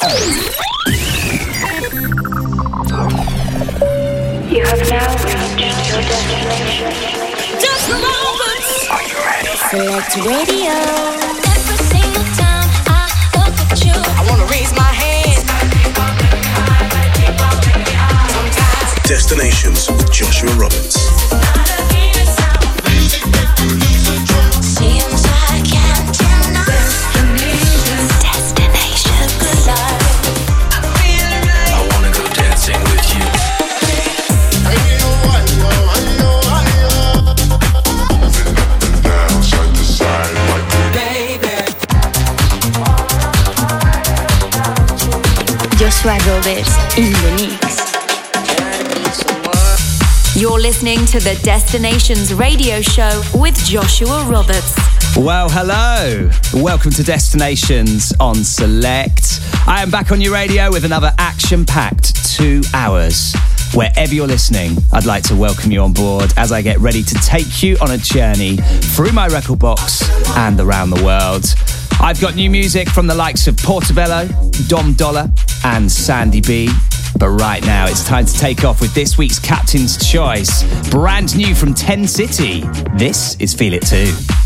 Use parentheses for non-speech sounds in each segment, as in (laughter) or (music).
You have now reached your destination. Just moments. Are you ready? Select radio. Every single time I look at you, I wanna raise my hand. Destinations with Joshua Roberts. Roberts in the mix. You're listening to the Destinations radio show with Joshua Roberts. Well, hello. Welcome to Destinations on Select. I am back on your radio with another action packed two hours. Wherever you're listening, I'd like to welcome you on board as I get ready to take you on a journey through my record box and around the world. I've got new music from the likes of Portobello, Dom Dolla, and Sandy B. But right now, it's time to take off with this week's Captain's Choice. Brand new from 10 City. This is Feel It Too.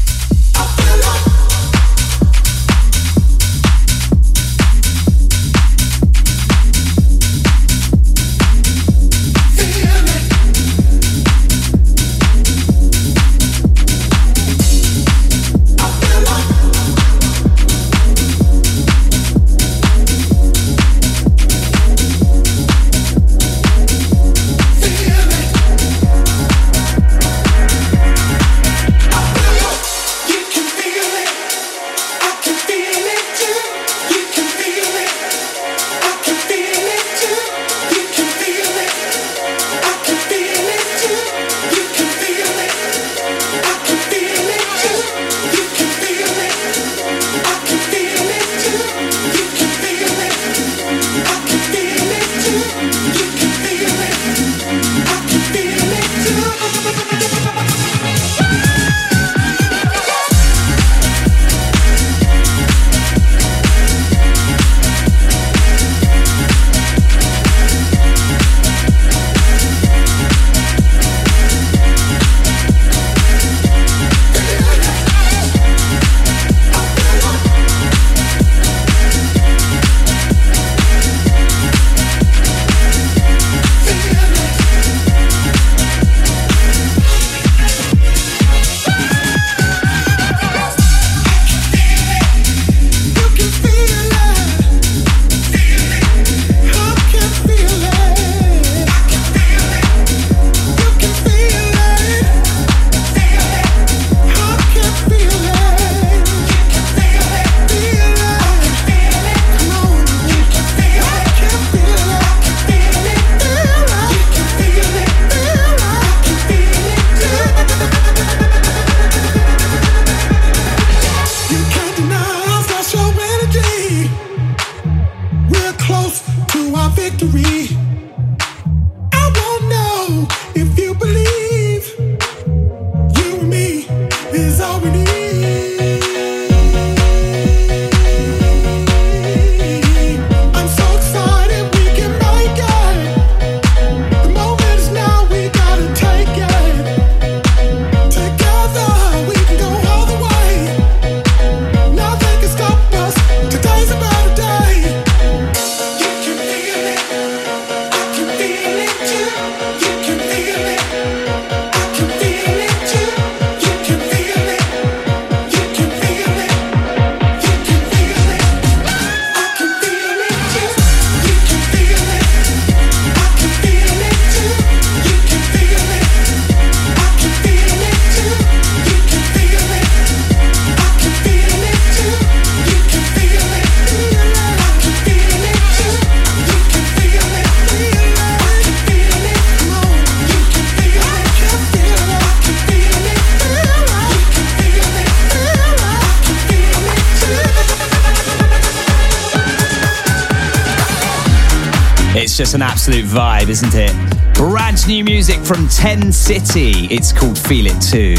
Music from 10 City. It's called Feel It Too,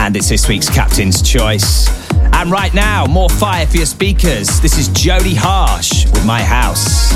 and it's this week's Captain's Choice. And right now, more fire for your speakers. This is Jodie Harsh with My House.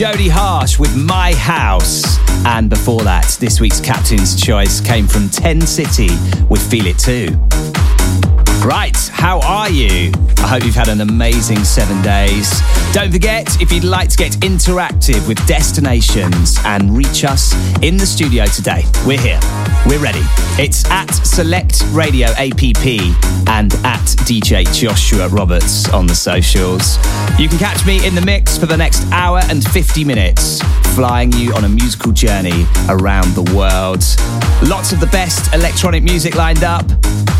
Jodie Harsh with My House. And before that, this week's Captain's Choice came from 10 City with Feel It Too. Right, how are you? I hope you've had an amazing seven days. Don't forget, if you'd like to get interactive with destinations and reach us in the studio today, we're here. We're ready. It's at Select Radio APP and at DJ Joshua Roberts on the socials. You can catch me in the mix for the next hour and 50 minutes, flying you on a musical journey around the world. Lots of the best electronic music lined up.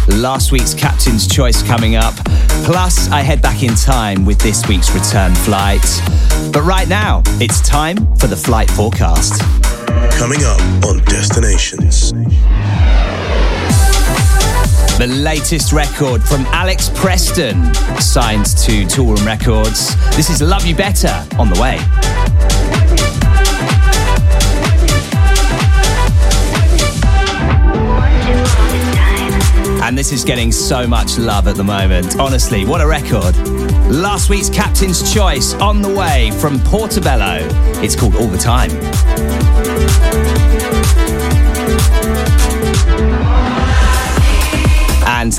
Last week's Captain's Choice coming up. Plus, I head back in time with this week's return flight. But right now, it's time for the flight forecast. Coming up on Destinations. The latest record from Alex Preston, signed to Toolroom Records. This is Love You Better on the way. And this is getting so much love at the moment. Honestly, what a record. Last week's Captain's Choice on the way from Portobello. It's called All the Time.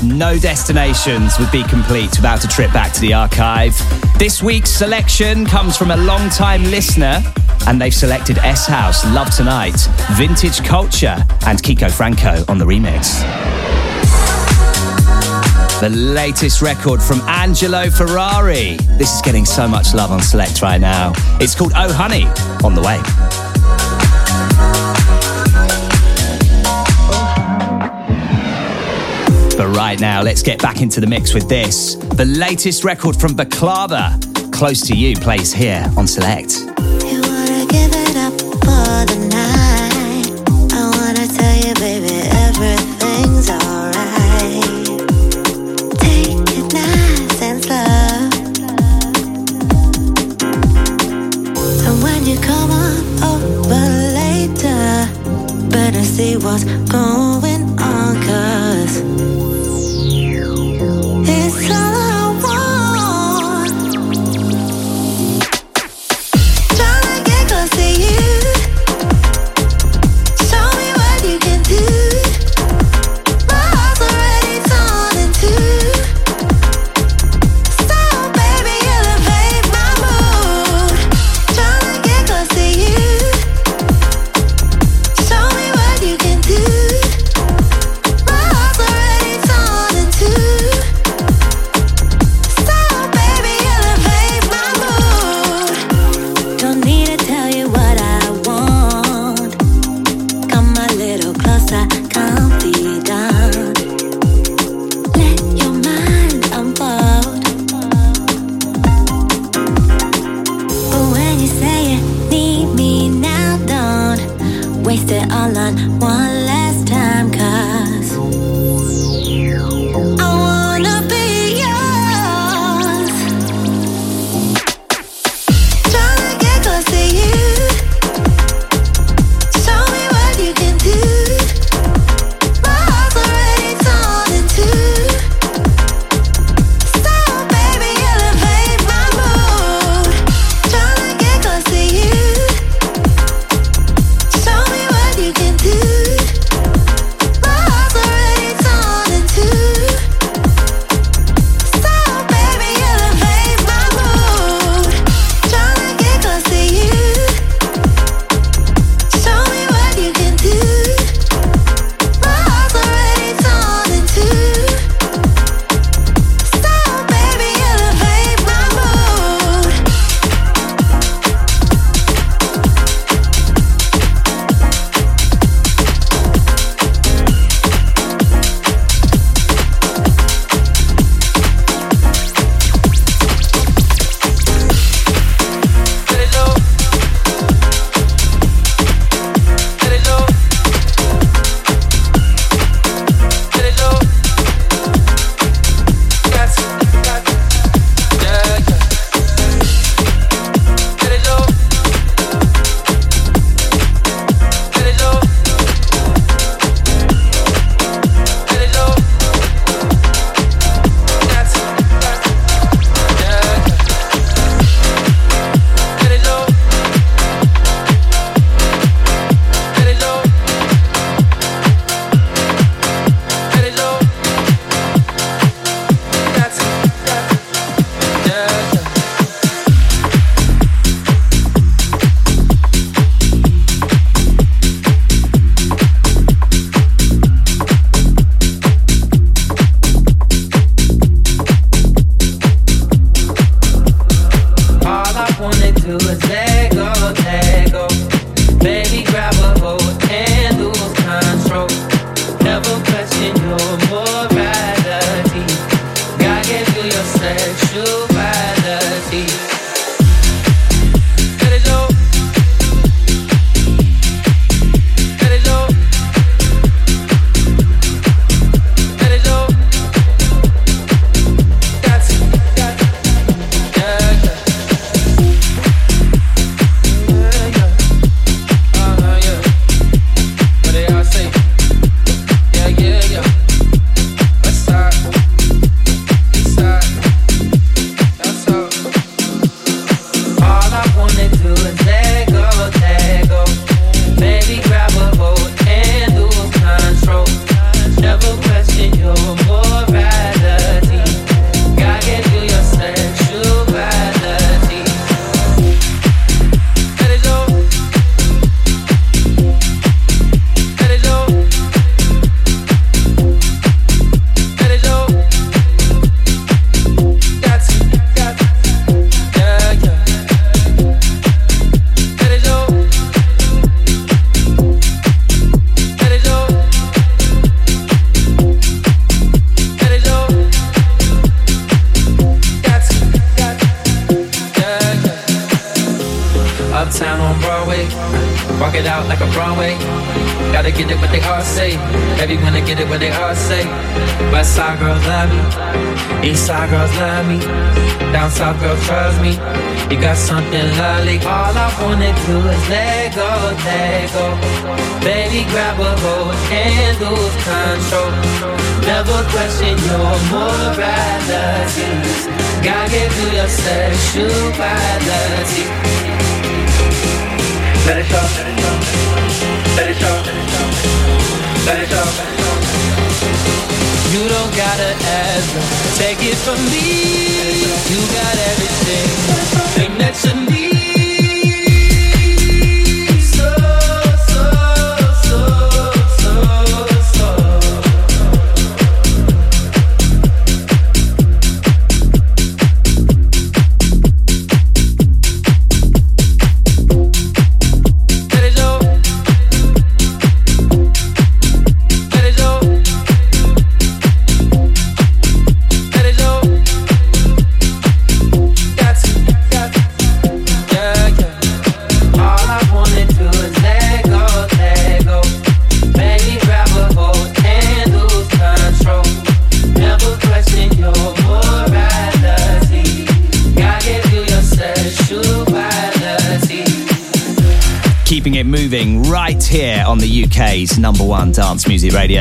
and No Destinations would be complete without a trip back to the archive. This week's selection comes from a long-time listener, and they've selected Shouse, Love Tonight, Vintage Culture, and Kiko Franco on the remix. The latest record from Angelo Ferrari. This is getting so much love on Select right now. It's called Oh Honey on the way. But right now, let's get back into the mix with this. The latest record from Baklava, Close to You, plays here on Select.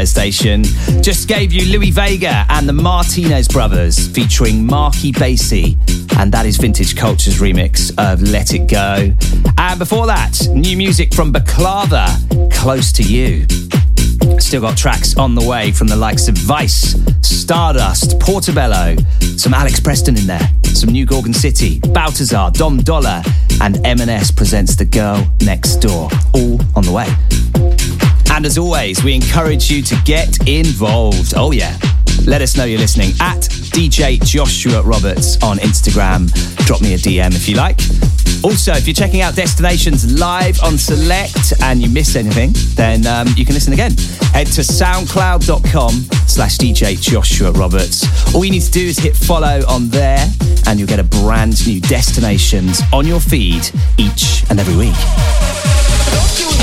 Station. Just gave you Louie Vega and the Martinez Brothers featuring Marky Basie, and that is Vintage Culture's remix of Let It Go. And before that, new music from Baklava, Close to You. Still got tracks on the way from the likes of Vice, Stardust, Portobello, some Alex Preston in there, some New Gorgon City, Baltazar, Dom Dolla, and M&S presents The Girl Next Door. All on the way. And as always, we encourage you to get involved. Oh, yeah. Let us know you're listening at DJ Joshua Roberts on Instagram. Drop me a DM if you like. Also, if you're checking out Destinations live on Select and you miss anything, then um, you can listen again. Head to soundcloud.com slash DJ Joshua Roberts. All you need to do is hit follow on there and you'll get a brand new Destinations on your feed each and every week.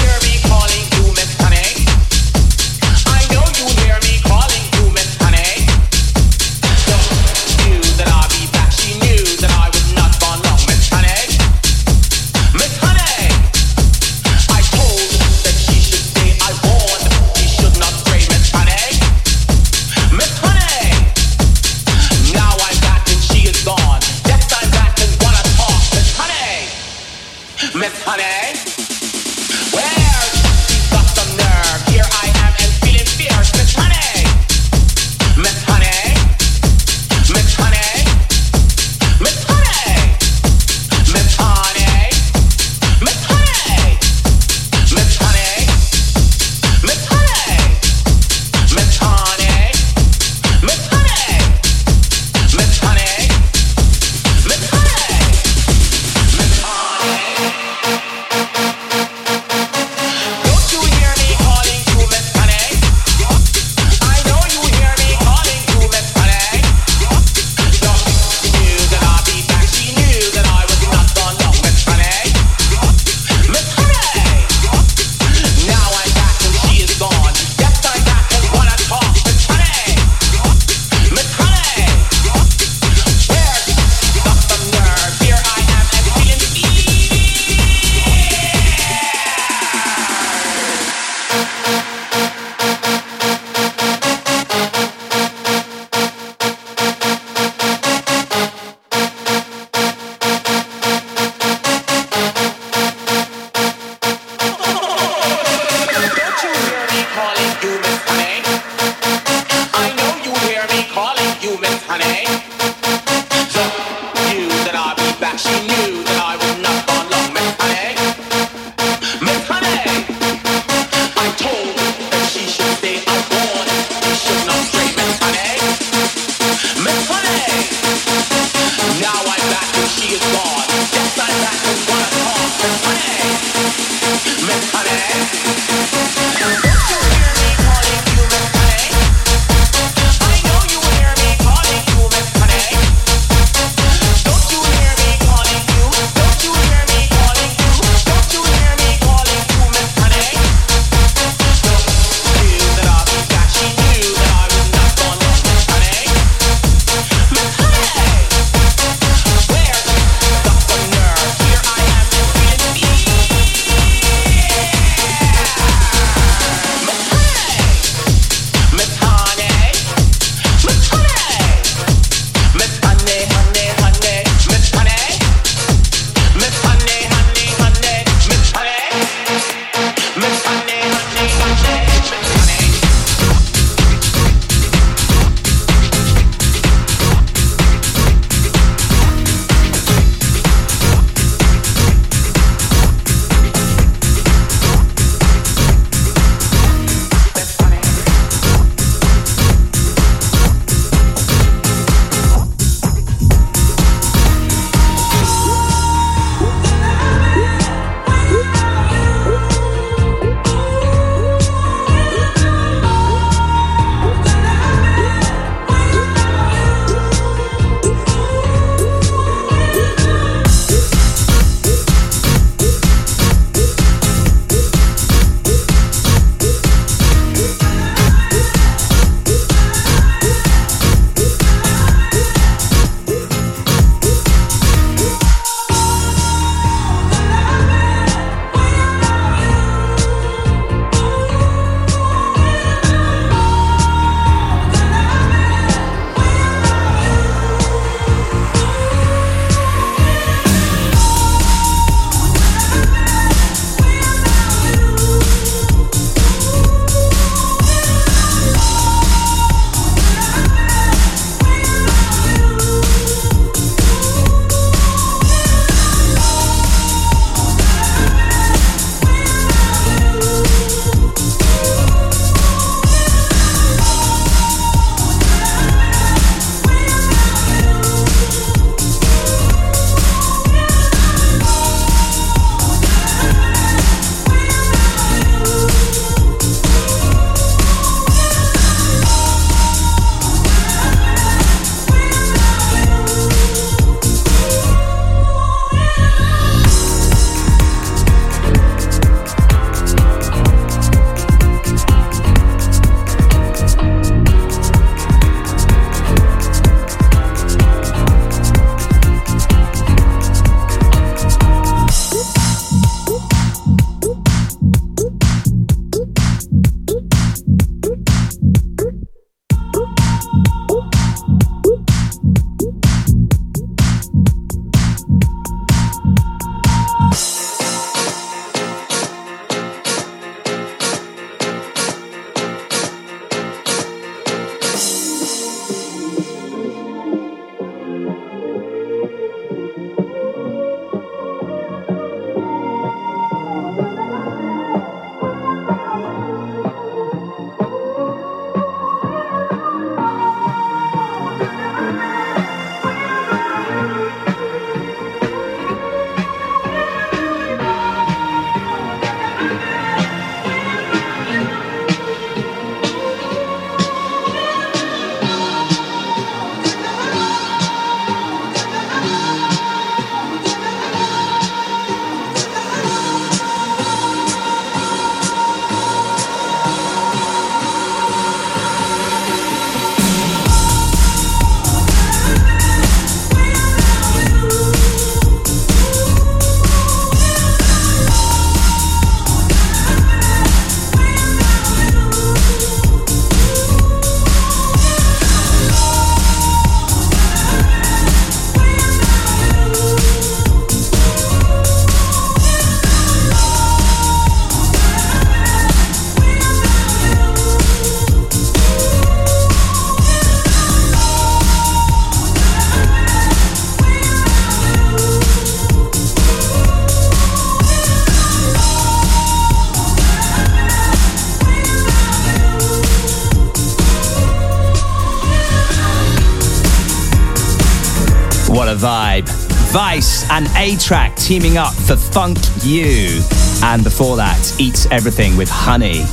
Vice and A-Trak teaming up for Funk You. And before that, Eats Everything with Honey.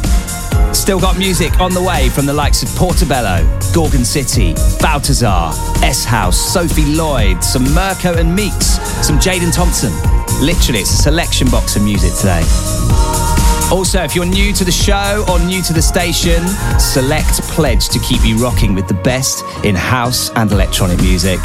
Still got music on the way from the likes of Portobello, Gorgon City, Baltazar, Shouse, Sophie Lloyd, some Mirko and Meex, some Jaden Thompson. Literally, it's a selection box of music today. Also, if you're new to the show or new to the station, Select pledge to keep you rocking with the best in house and electronic music,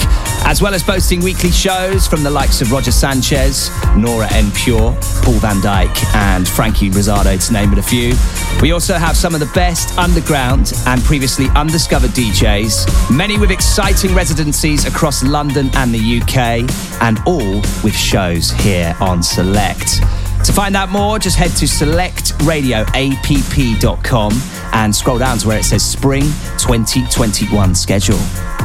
as well as boasting weekly shows from the likes of Roger Sanchez, Nora En Pure, Paul Van Dyk, and Frankie Rosado, to name but a few. We also have some of the best underground and previously undiscovered DJs, many with exciting residencies across London and the UK, and all with shows here on Select. To find out more, just head to selectradioapp.com and scroll down to where it says Spring 2021 schedule.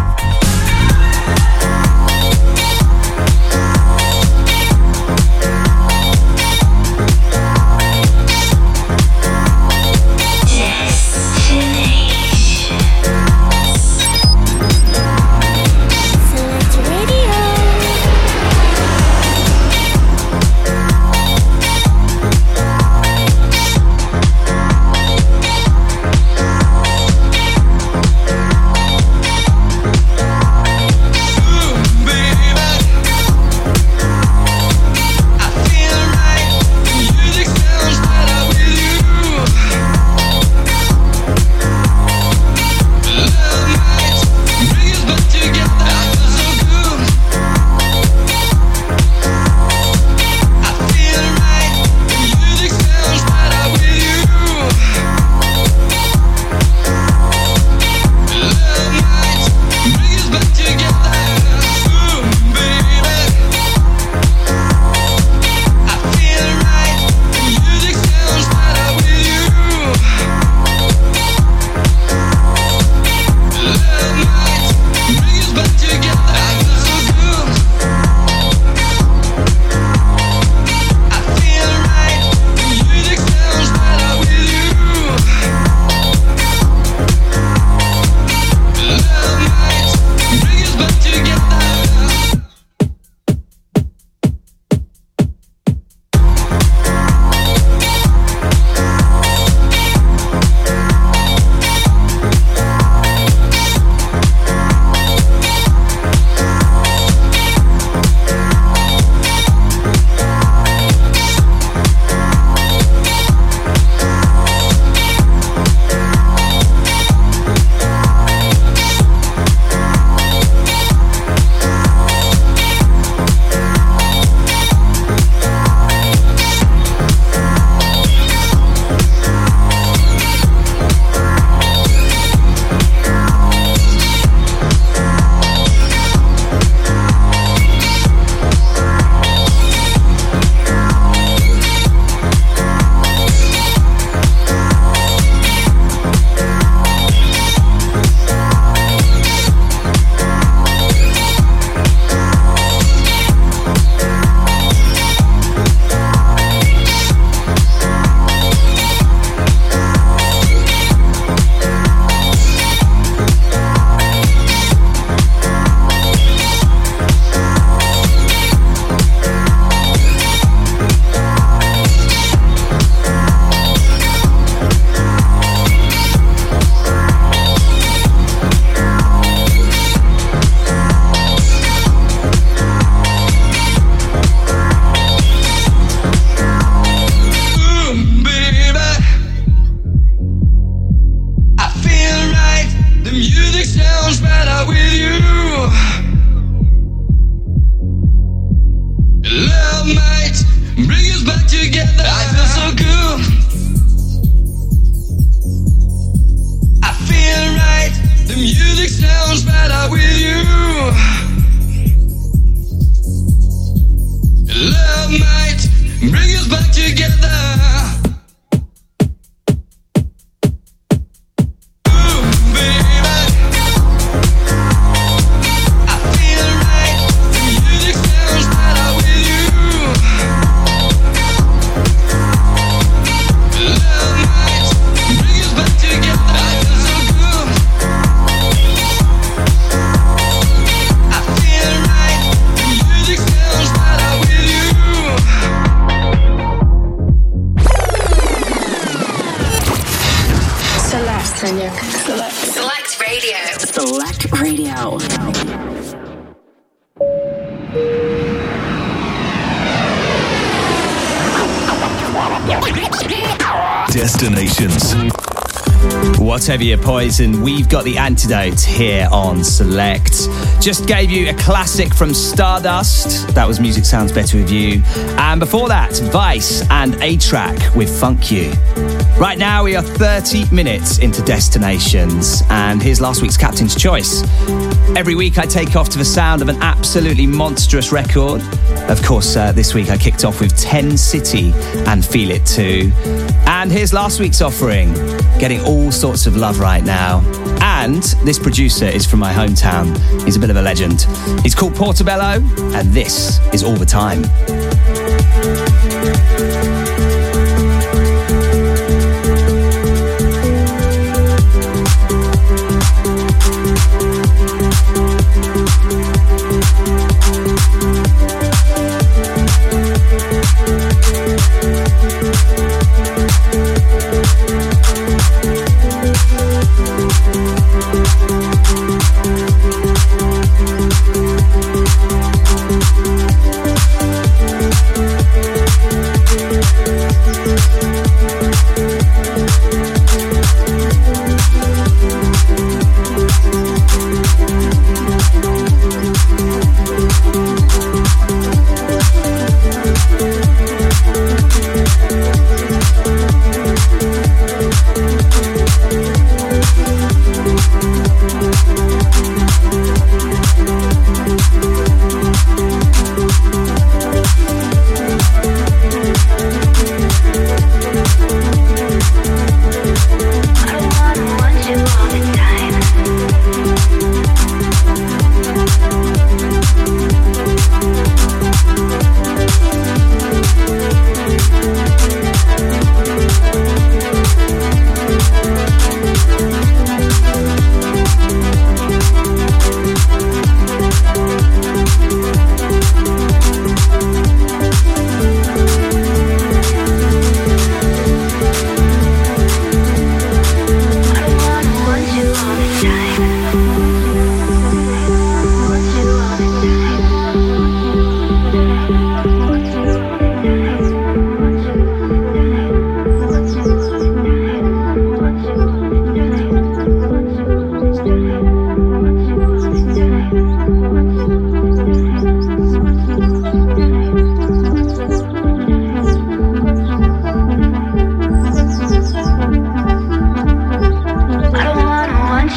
Your poison, we've got the antidote here on Select. Just gave you a classic from Stardust. That was Music Sounds Better With You. And before that, Vice and A-Trak with Funk You. Right now, we are 30 minutes into Destinations, and here's last week's Captain's Choice. Every week, I take off to the sound of an absolutely monstrous record. Of course, uh, this week I kicked off with 10 City and Feel It Too. And here's last week's offering, getting all sorts of love right now. And this producer is from my hometown. He's a bit of a legend. He's called Portobello, and this is All the Time.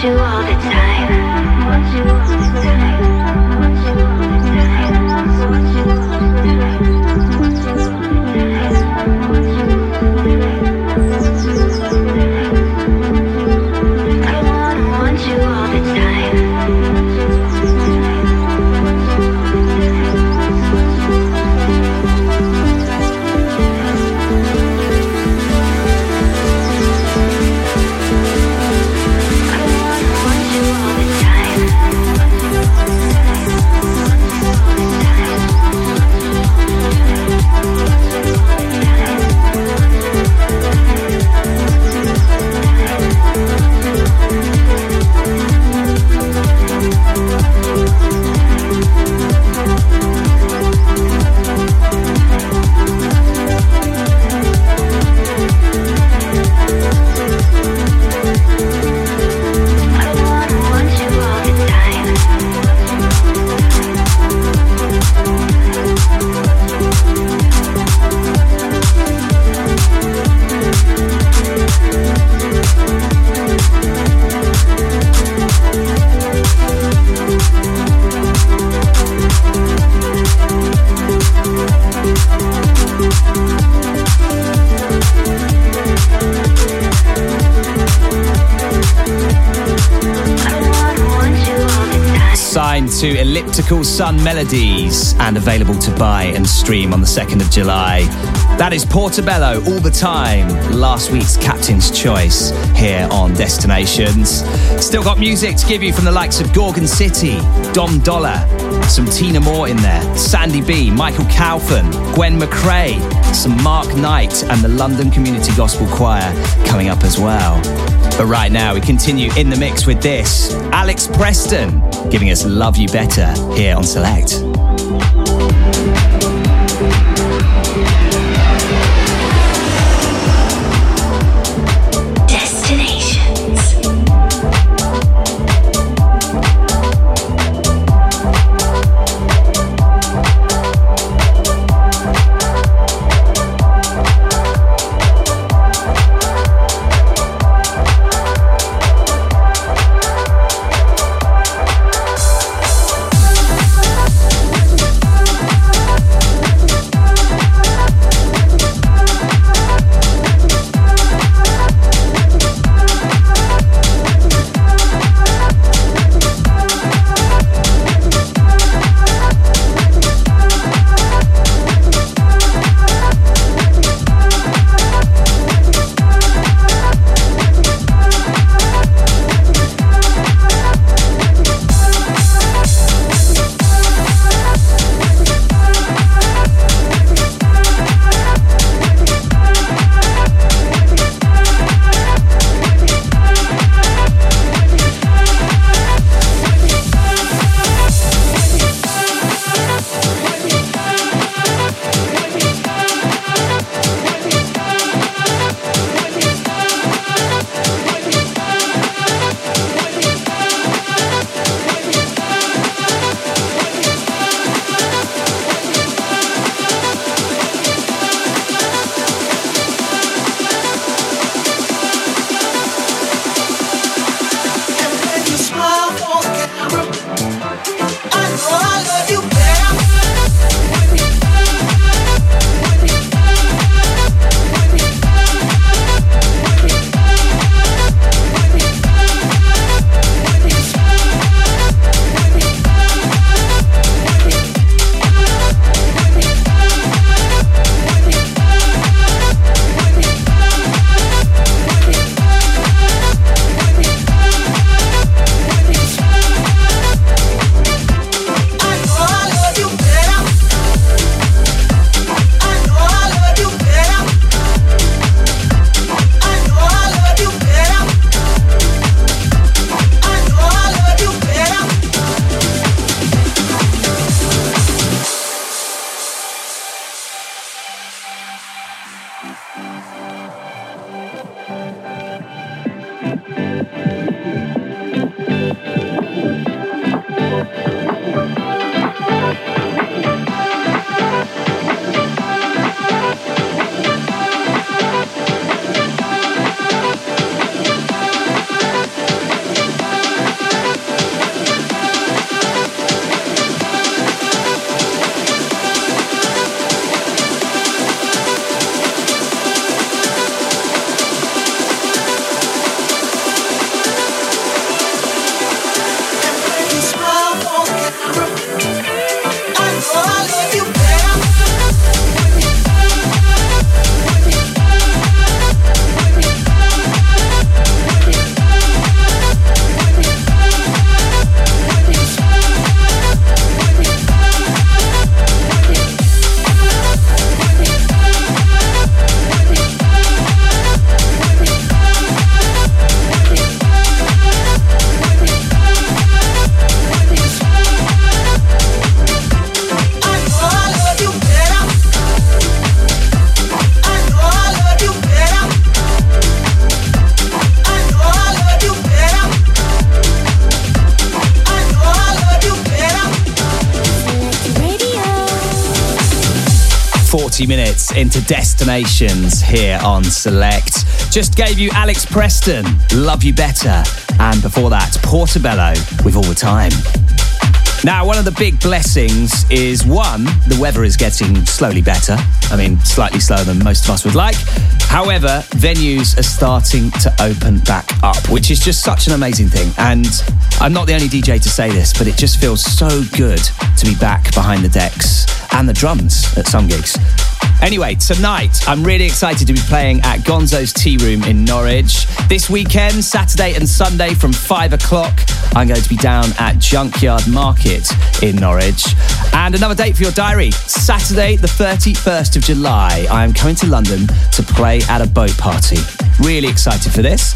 Signed Sun Melodies and available to buy and stream on the 2nd of July. That is Portobello all the time. Last week's Captain's Choice here on Destinations. Still got music to give you from the likes of Gorgon City, Dom Dolla, some Tina Moore in there, Sandy B, Michael Calfan, Gwen McRae, some Mark Knight, and the London Community Gospel Choir coming up as well. But right now, we continue in the mix with this Alex Preston giving us Love You Better here on Select. Into Destinations here on Select. Just gave you Alex Preston, Love You Better, and before that, Portobello with All the Time. Now, one of the big blessings is one, the weather is getting slowly better. I mean, slightly slower than most of us would like. However, venues are starting to open back up, which is just such an amazing thing. And I'm not the only DJ to say this, but it just feels so good to be back behind the decks and the drums at some gigs. Anyway, tonight I'm really excited to be playing at Gonzo's Tea Room in Norwich. This weekend, Saturday and Sunday from 5 o'clock, I'm going to be down at Junkyard Market in Norwich. And another date for your diary Saturday, the 31st of July, I am coming to London to play at a boat party. Really excited for this.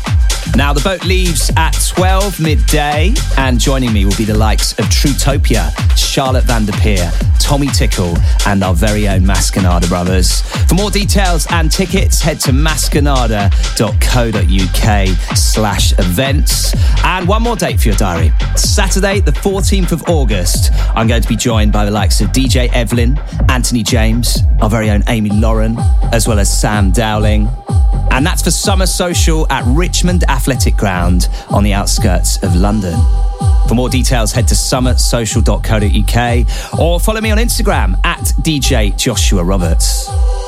Now, the boat leaves at 12 midday, and joining me will be the likes of Trutopia, Charlotte Van Der Peer, Tommy Tickle, and our very own Mascanada brothers. For more details and tickets, head to mascanada.co.uk slash events. And one more date for your diary. Saturday, the 14th of August, I'm going to be joined by the likes of DJ Evelyn, Anthony James, our very own Amy Lauren, as well as Sam Dowling. And that's for Summer Social at Richmond Athletic Ground on the outskirts of London. For more details, head to summersocial.co.uk or follow me on Instagram at DJ Joshua Roberts.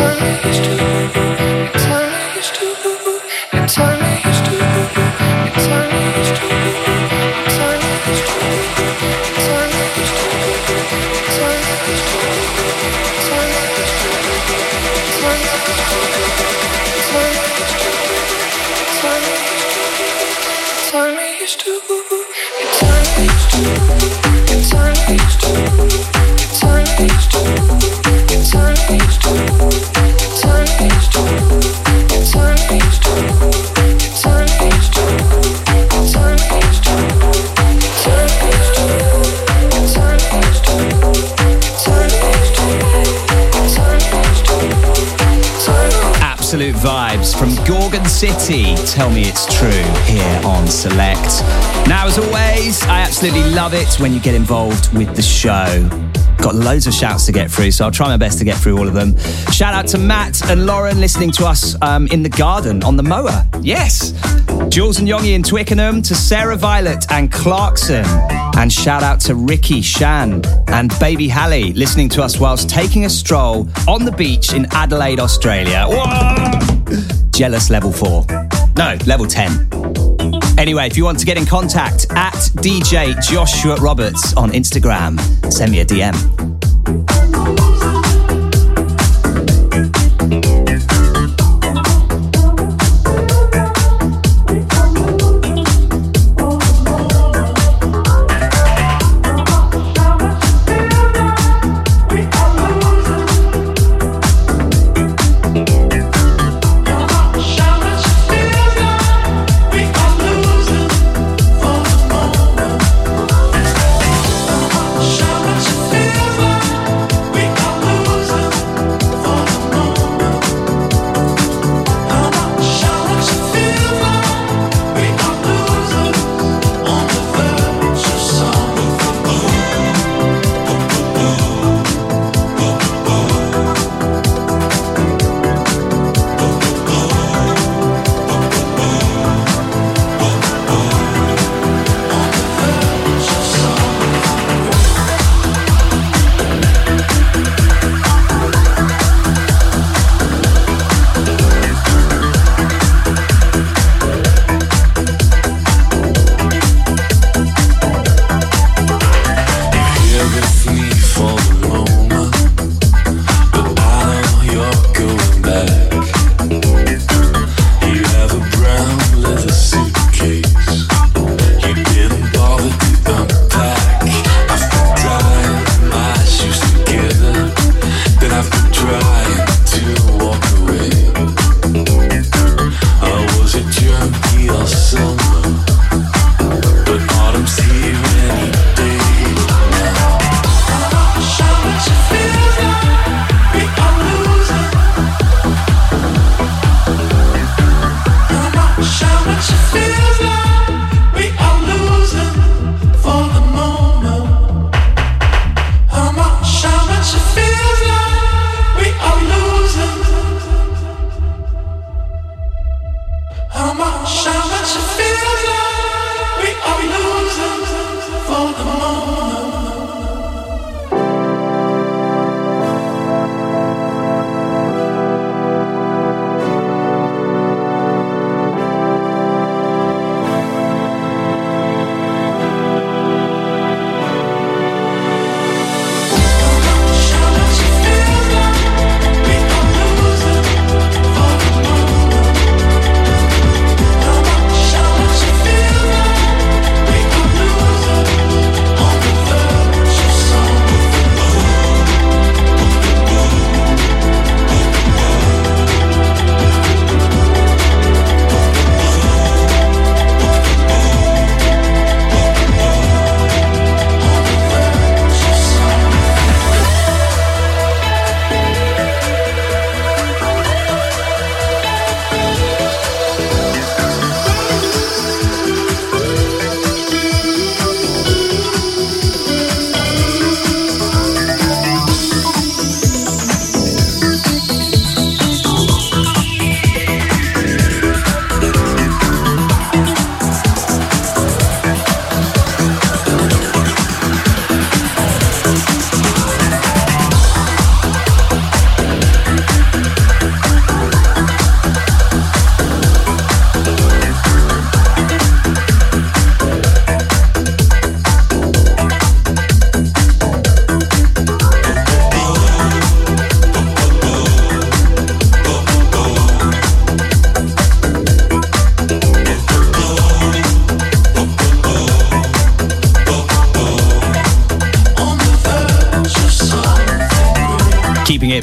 Turn City. Tell me it's true here on Select. Now, as always, I absolutely love it when you get involved with the show. Got loads of shouts to get through, so I'll try my best to get through all of them. Shout out to Matt and Lauren listening to us um, in the garden on the mower. Yes. Jules and Yongi in Twickenham, to Sarah Violet and Clarkson. And shout out to Ricky Shan and Baby Hallie listening to us whilst taking a stroll on the beach in Adelaide, Australia. Whoa! Jealous level four. No, level 10. Anyway, if you want to get in contact at DJ Joshua Roberts on Instagram, send me a DM.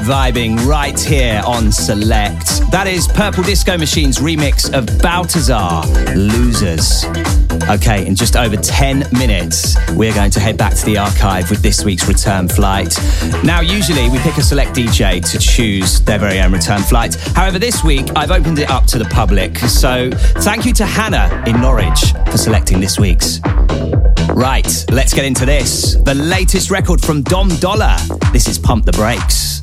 Vibing right here on Select. That is Purple Disco Machine's remix of Balthazar, Losers. Okay, in just over 10 minutes, we're going to head back to the archive with this week's return flight. Now, usually we pick a select DJ to choose their very own return flight. However, this week I've opened it up to the public. So thank you to Hannah in Norwich for selecting this week's. Right, let's get into this. The latest record from Dom Dolla. This is Pump the Brakes.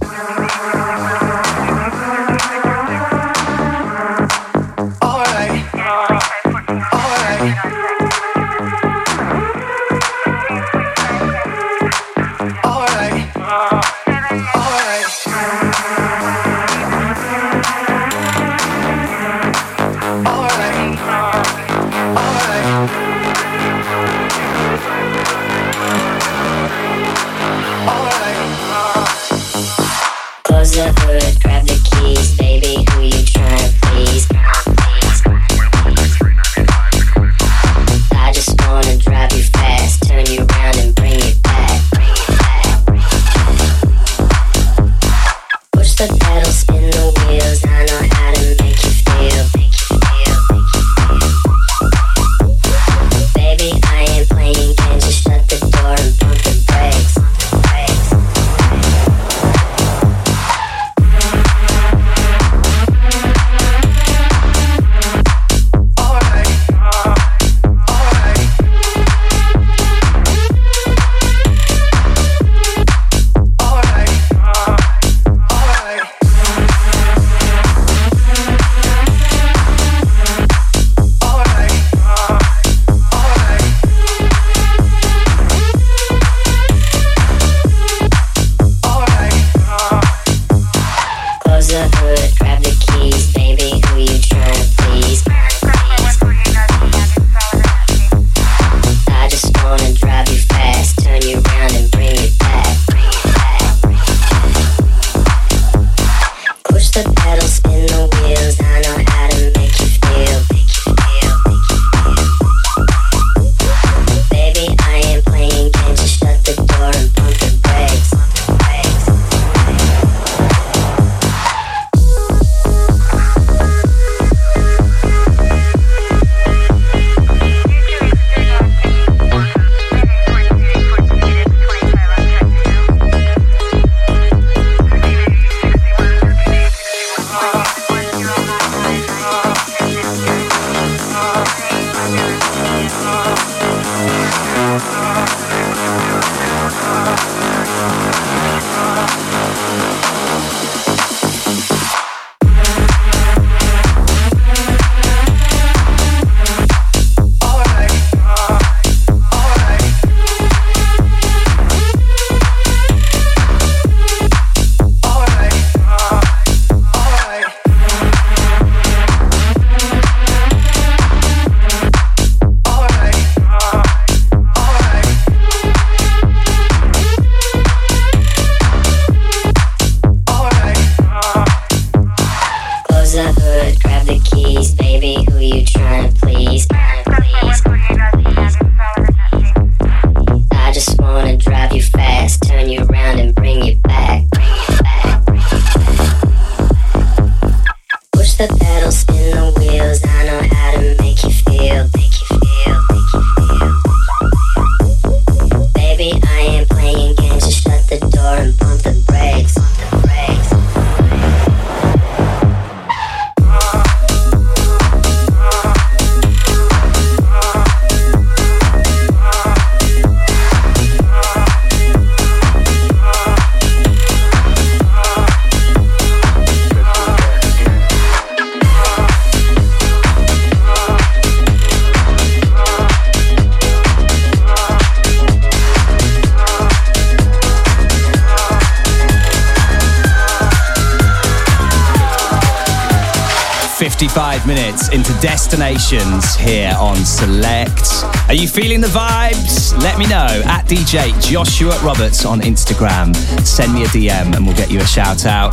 Destinations here on Select. Are you feeling the vibes? Let me know at DJ Joshua Roberts on Instagram. Send me a DM and we'll get you a shout out.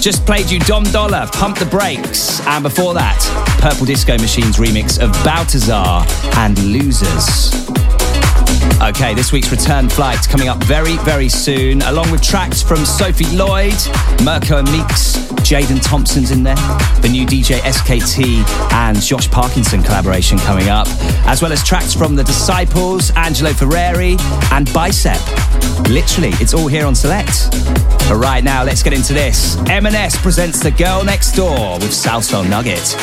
Just played you Dom Dolla, Pump the Brakes, and before that, Purple Disco Machine's remix of Balthazar and Losers. Okay, this week's return flight coming up very, very soon, along with tracks from Sophie Lloyd, Mirko and Meex, Jaden Thompson's in there, the new DJ SKT and Josh Parkinson collaboration coming up, as well as tracks from The Disciples, Angelo Ferrari, and Bicep. Literally, it's all here on Select. But right now, let's get into this. M&S presents The Girl Next Door with Salsoul Nugget.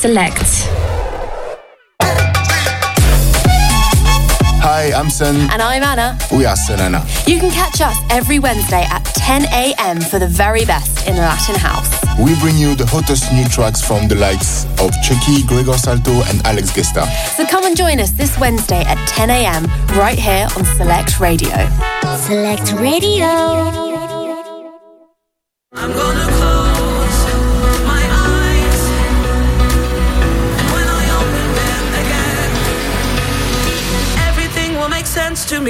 Select. Hi, I'm Sen. And I'm Anna. We are Selena. You can catch us every Wednesday at 10 a.m. for the very best in Latin House. We bring you the hottest new tracks from the likes of Chuckie, Gregor Salto, and Alex Guesta. So come and join us this Wednesday at 10 a.m. right here on Select Radio. Select Radio.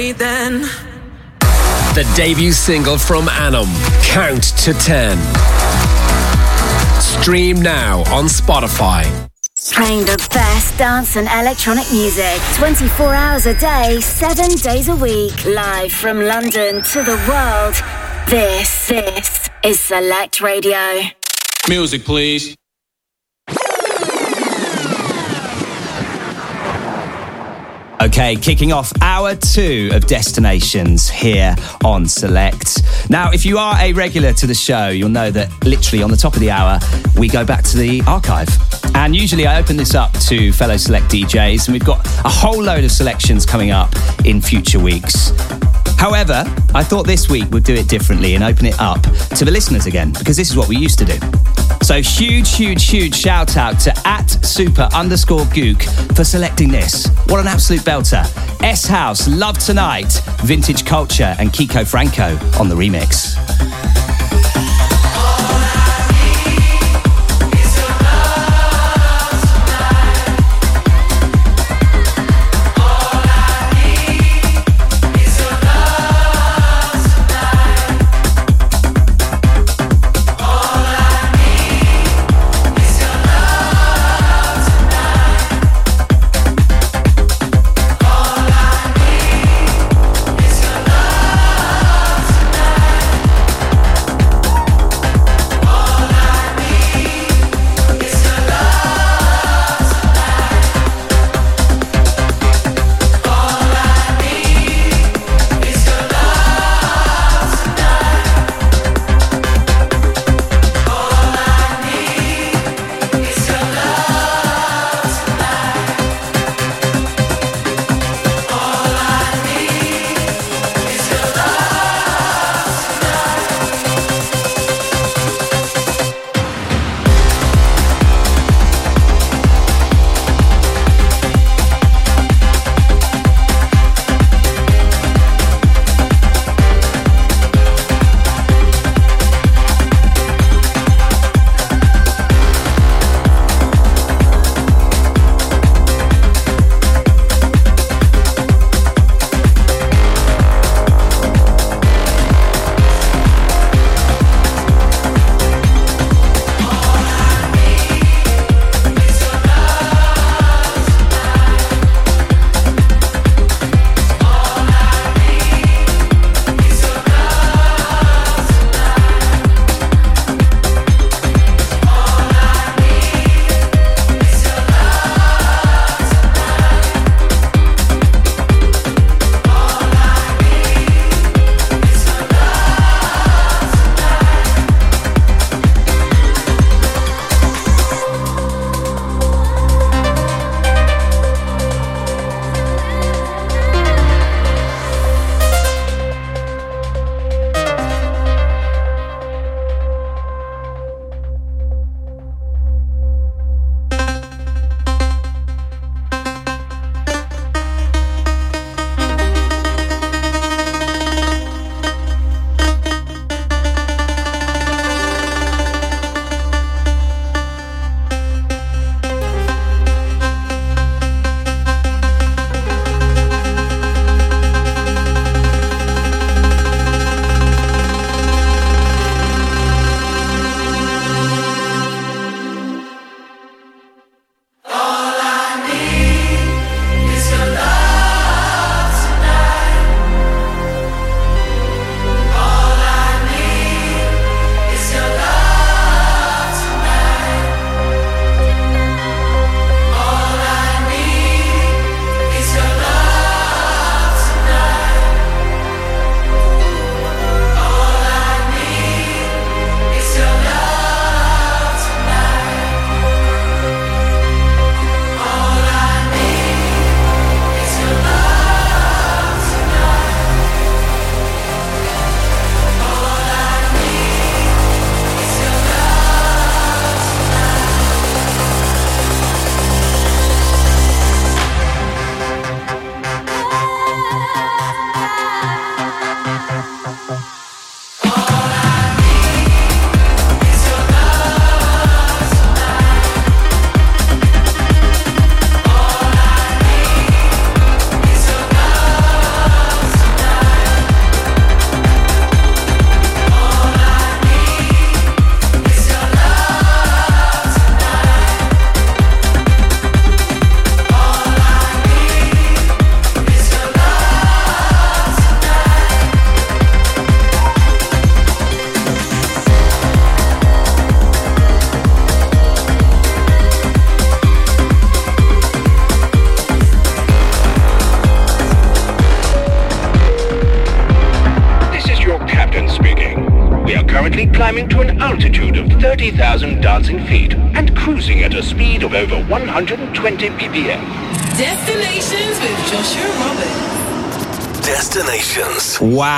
Me then. The debut single from Annam, Count to 10. Stream now on Spotify. Playing the best dance and electronic music 24 hours a day, 7 days a week. Live from London to the world. This, this is Select Radio. Music, please. Okay, kicking off hour two of Destinations here on Select. Now, if you are a regular to the show, you'll know that literally on the top of the hour, we go back to the archive. And usually I open this up to fellow Select DJs, and we've got a whole load of selections coming up in future weeks. However, I thought this week we'd do it differently and open it up to the listeners again, because this is what we used to do. So huge, huge, huge shout out to at super underscore gook for selecting this. What an absolute belter. Shouse, Love Tonight, Vintage Culture, and Kiko Franz on the remix.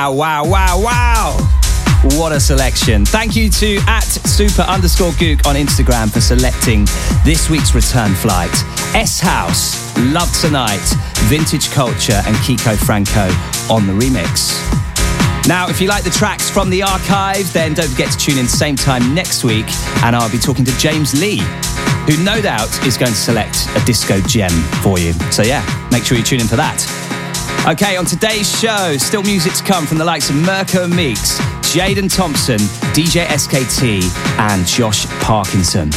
Wow, wow, wow, wow. What a selection. Thank you to at super underscore gook on Instagram for selecting this week's return flight. Shouse, Love Tonight, Vintage Culture, and Kiko Franz on the remix. Now, if you like the tracks from the archive, then don't forget to tune in same time next week, and I'll be talking to James Lee, who no doubt is going to select a disco gem for you. So yeah, make sure you tune in for that. Okay, on today's show, still music to come from the likes of Mirko Meex, Jaden Thompson, DJ SKT, and Josh Parkinson.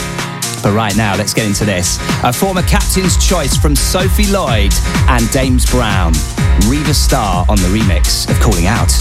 But right now, let's get into this. A former captain's choice from Sophie Lloyd and Dames Brown. Riva Starr on the remix of Calling Out.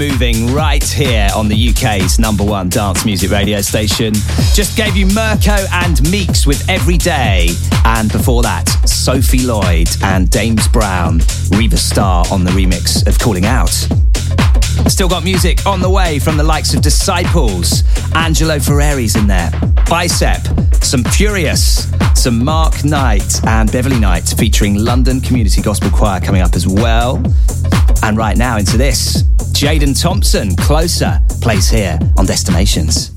Moving right here on the UK's number one dance music radio station. Just gave you Mirko and Meex with Every Day, and before that, Sophie Lloyd and Dames Brown, Riva Starr on the remix of Calling Out. Still got music on the way from the likes of Disciples, Angelo Ferreri's in there, Bicep, some Furious, some Mark Knight and Beverly Knight featuring London Community Gospel Choir coming up as well. And right now into this, Jaden Thompson, Closer, plays here on Destinations.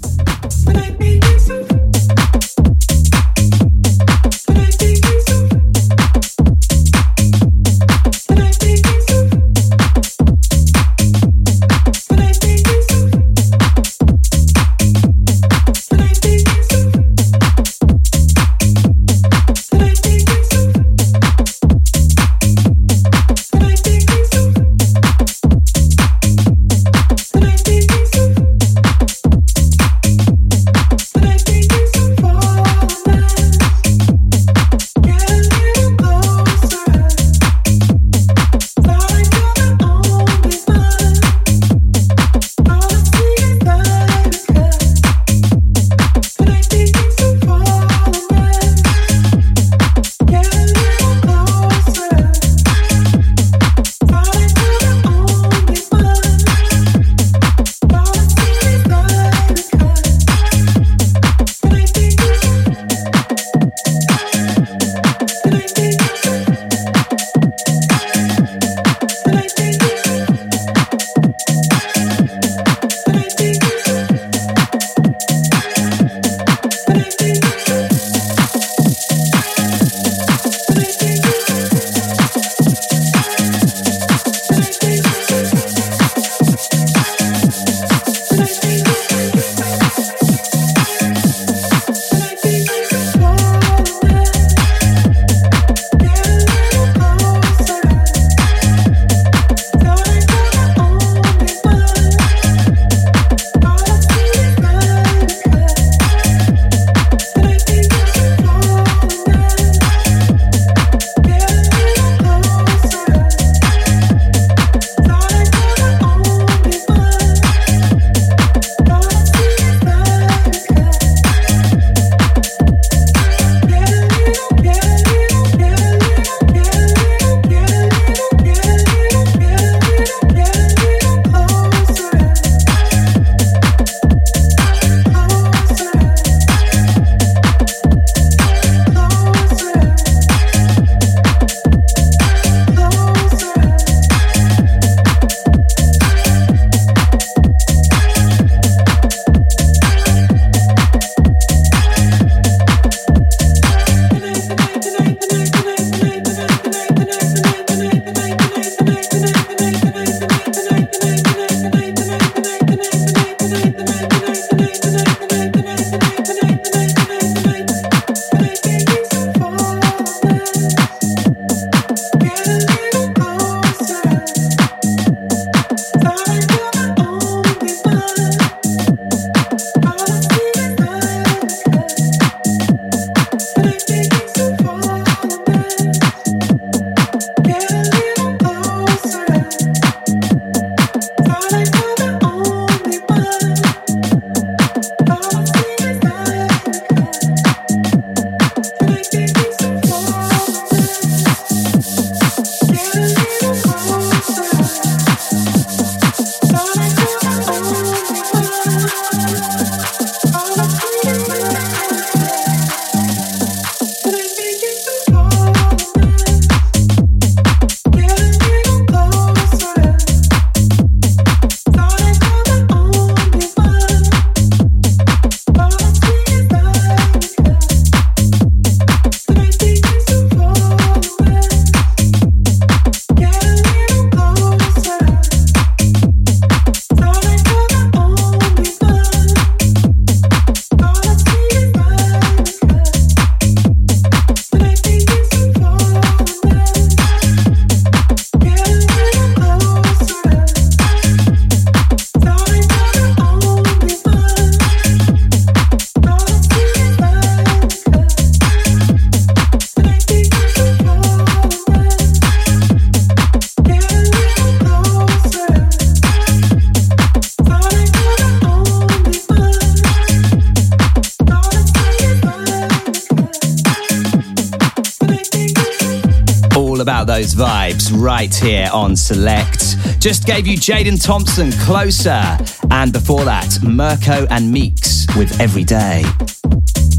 Right here on Select. Just gave you Jaden Thompson closer, and before that, Mirko and Meex with Every Day.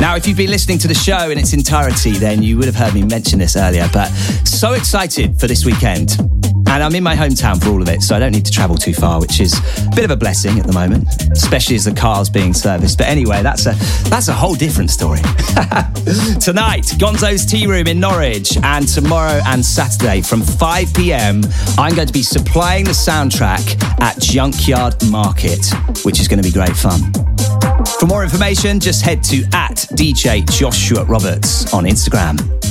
Now, if you've been listening to the show in its entirety, then you would have heard me mention this earlier, but so excited for this weekend. And I'm in my hometown for all of it, so I don't need to travel too far, which is a bit of a blessing at the moment, especially as the car's being serviced. But anyway, that's a that's a whole different story. (laughs) Tonight, Gonzo's Tea Room in Norwich, and tomorrow and Saturday from 5 p.m., I'm going to be supplying the soundtrack at Junkyard Market, which is going to be great fun. For more information, just head to at DJ Joshua Roberts on Instagram.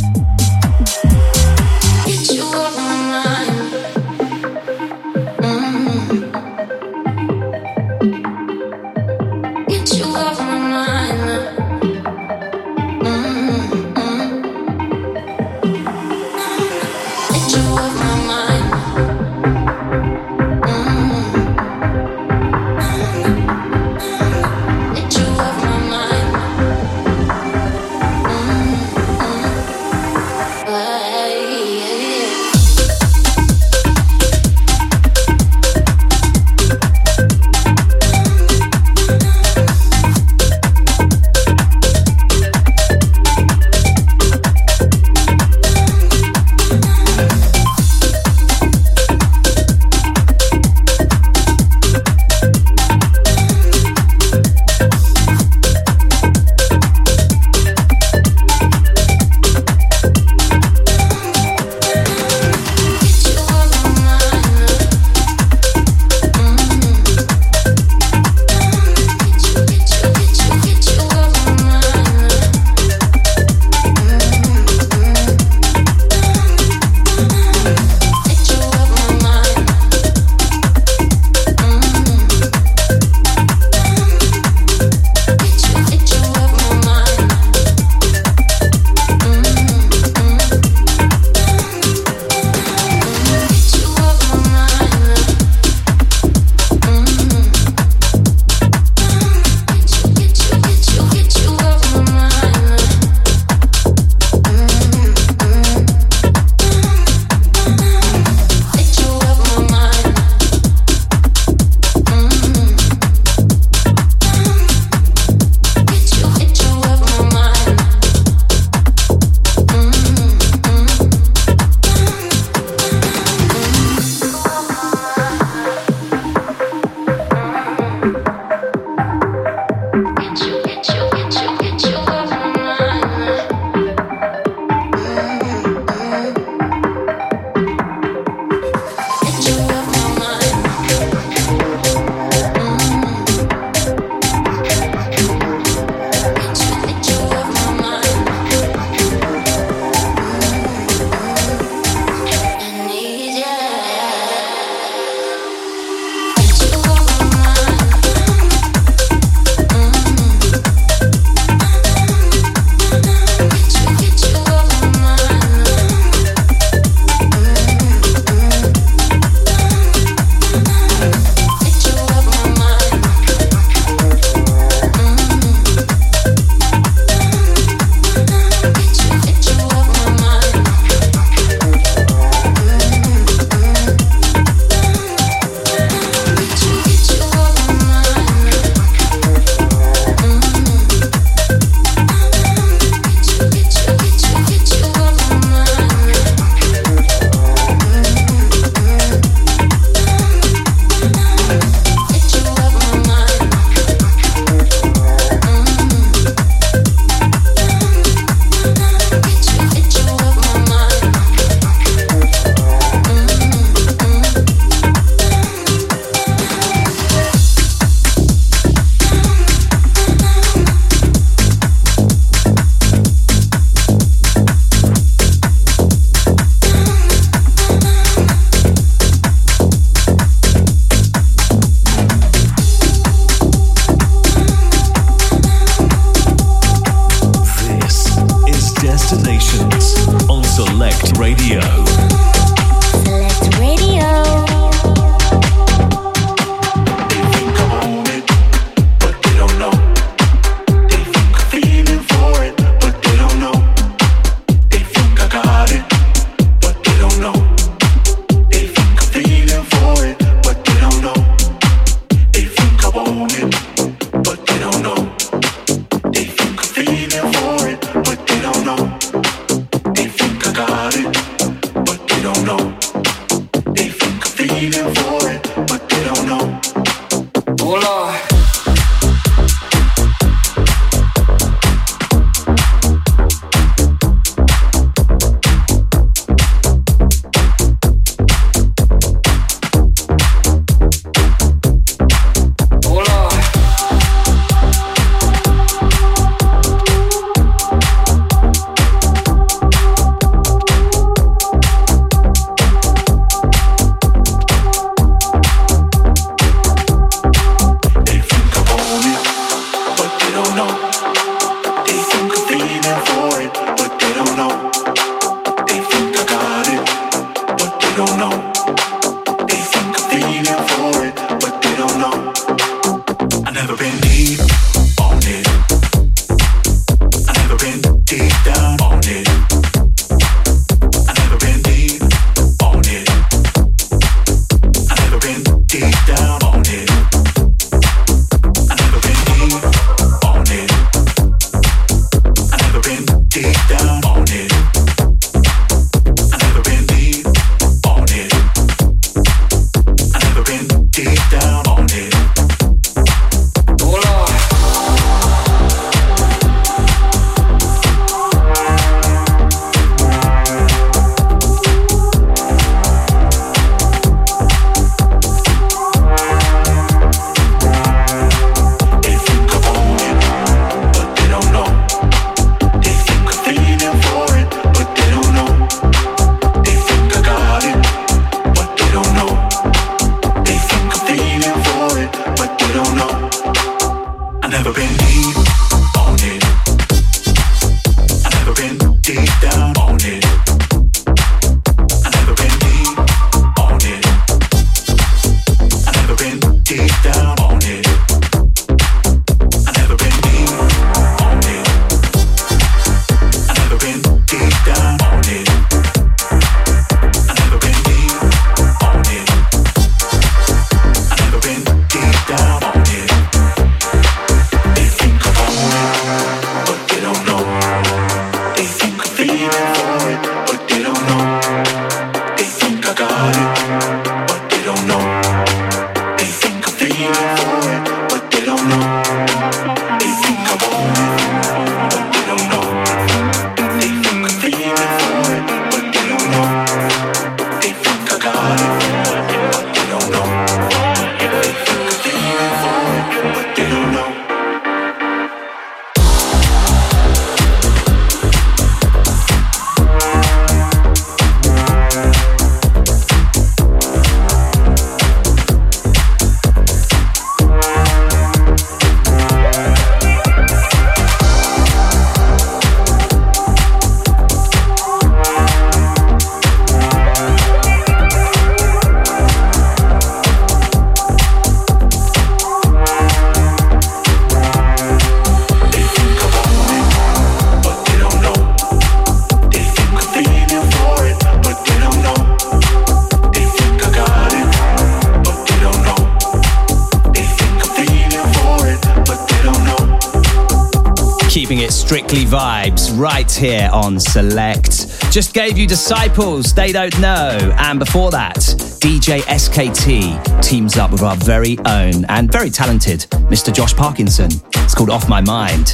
Right here on Select. Just gave you Disciples, They Don't Know. And before that, DJ SKT teams up with our very own and very talented Mr. Josh Parkinson. It's called Off My Mind.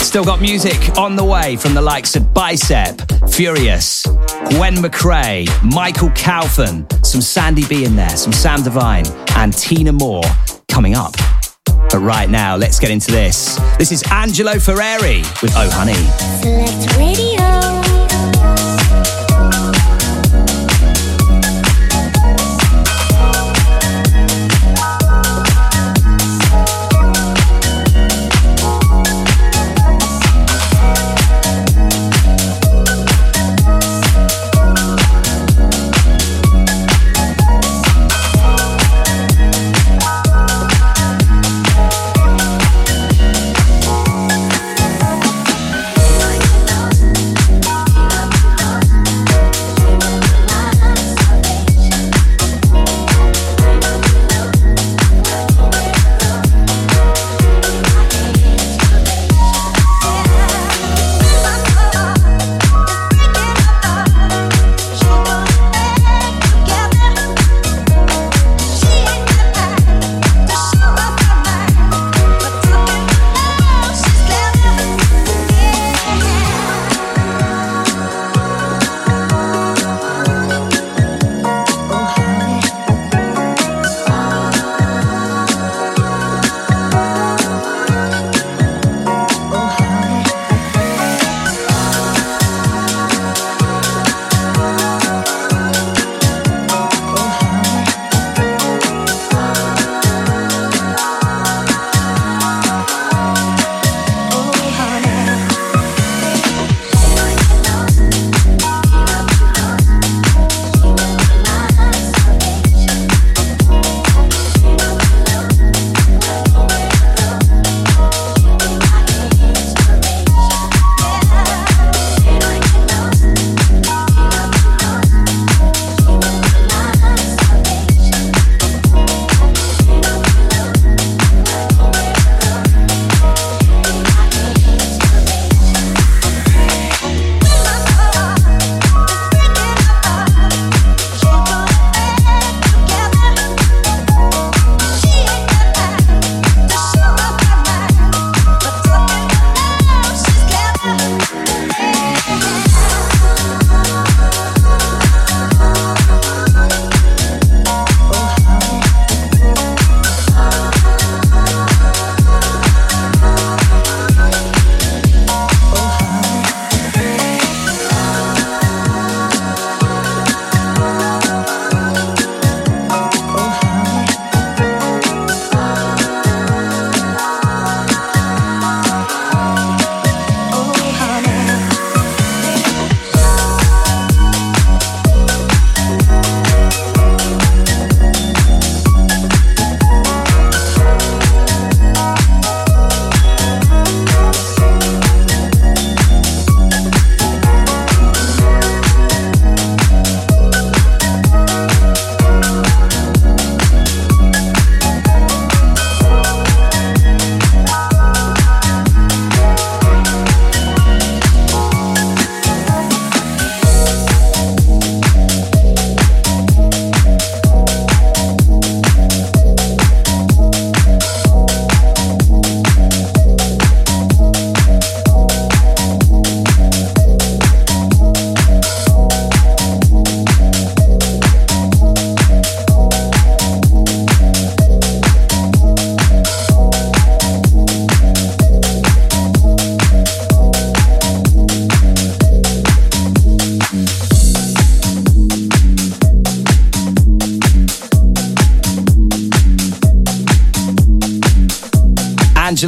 Still got music on the way from the likes of Bicep, Furious, Gwen McCrae, Michael Kaufman, some Sandy B in there, some Sam Divine, and Tina Moore coming up. But right now, let's get into this. This is Angelo Ferreri with Oh Honey. Select Radio.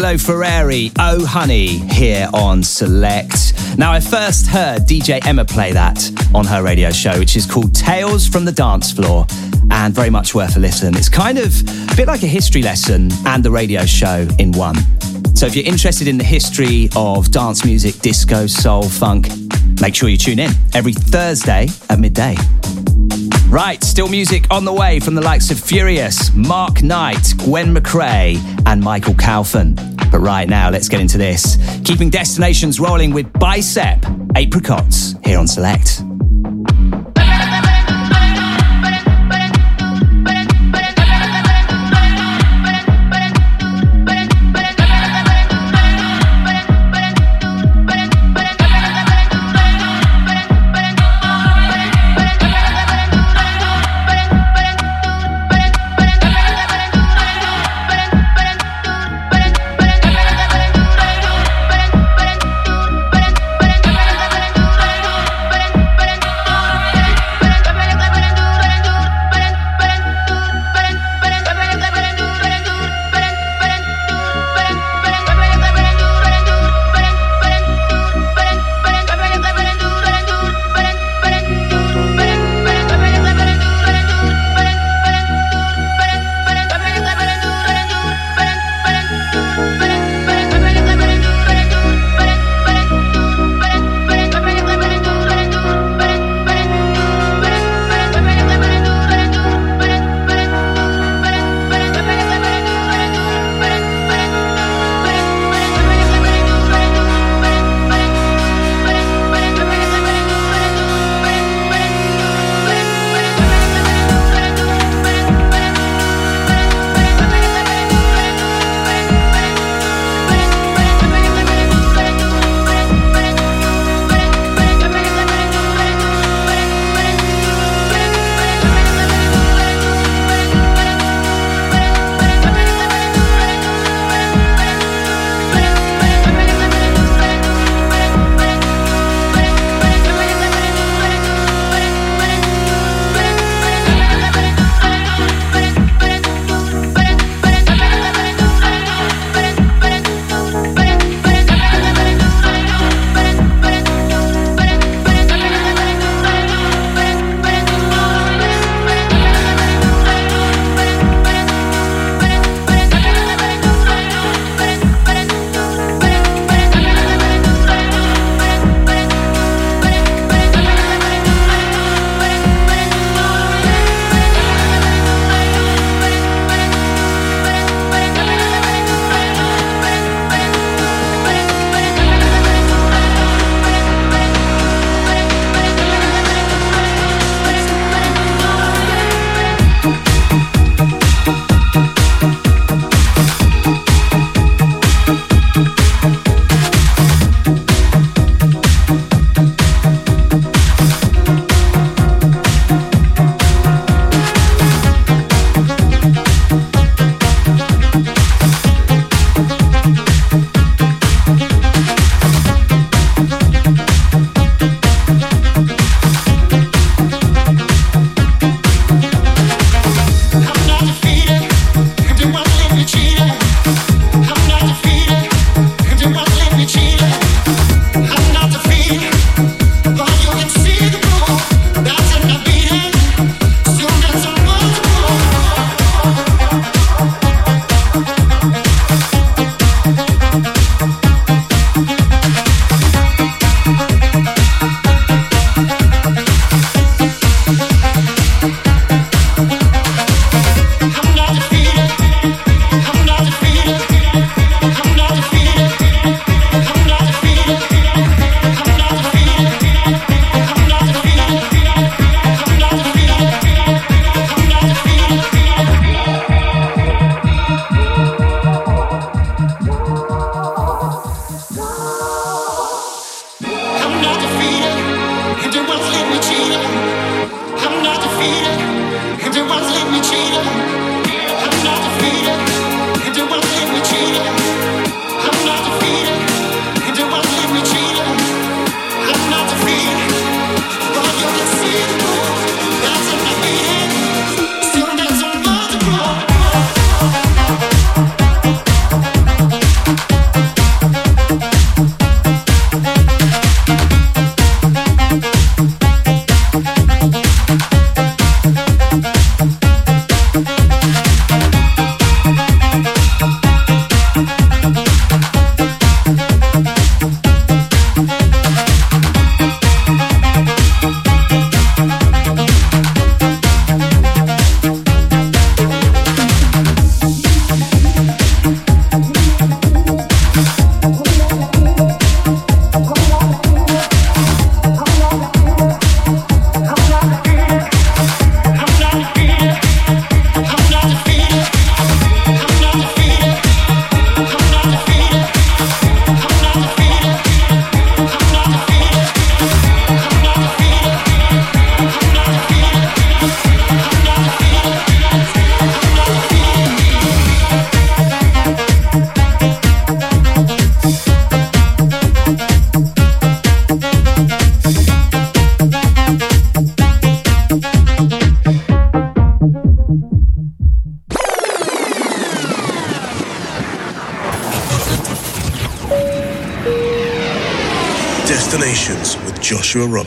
Angelo Ferreri, Oh Honey, here on Select. Now, I first heard DJ Emma play that on her radio show, which is called Tales from the Dance Floor, and very much worth a listen. It's kind of a bit like a history lesson and the radio show in one. So, if you're interested in the history of dance music, disco, soul, funk, make sure you tune in every Thursday at midday. Right, still music on the way from the likes of Furious, Mark Knight, Gwen McCrae, and Michael Calfan. But right now, let's get into this. Keeping destinations rolling with Bicep, Apricots, here on Select.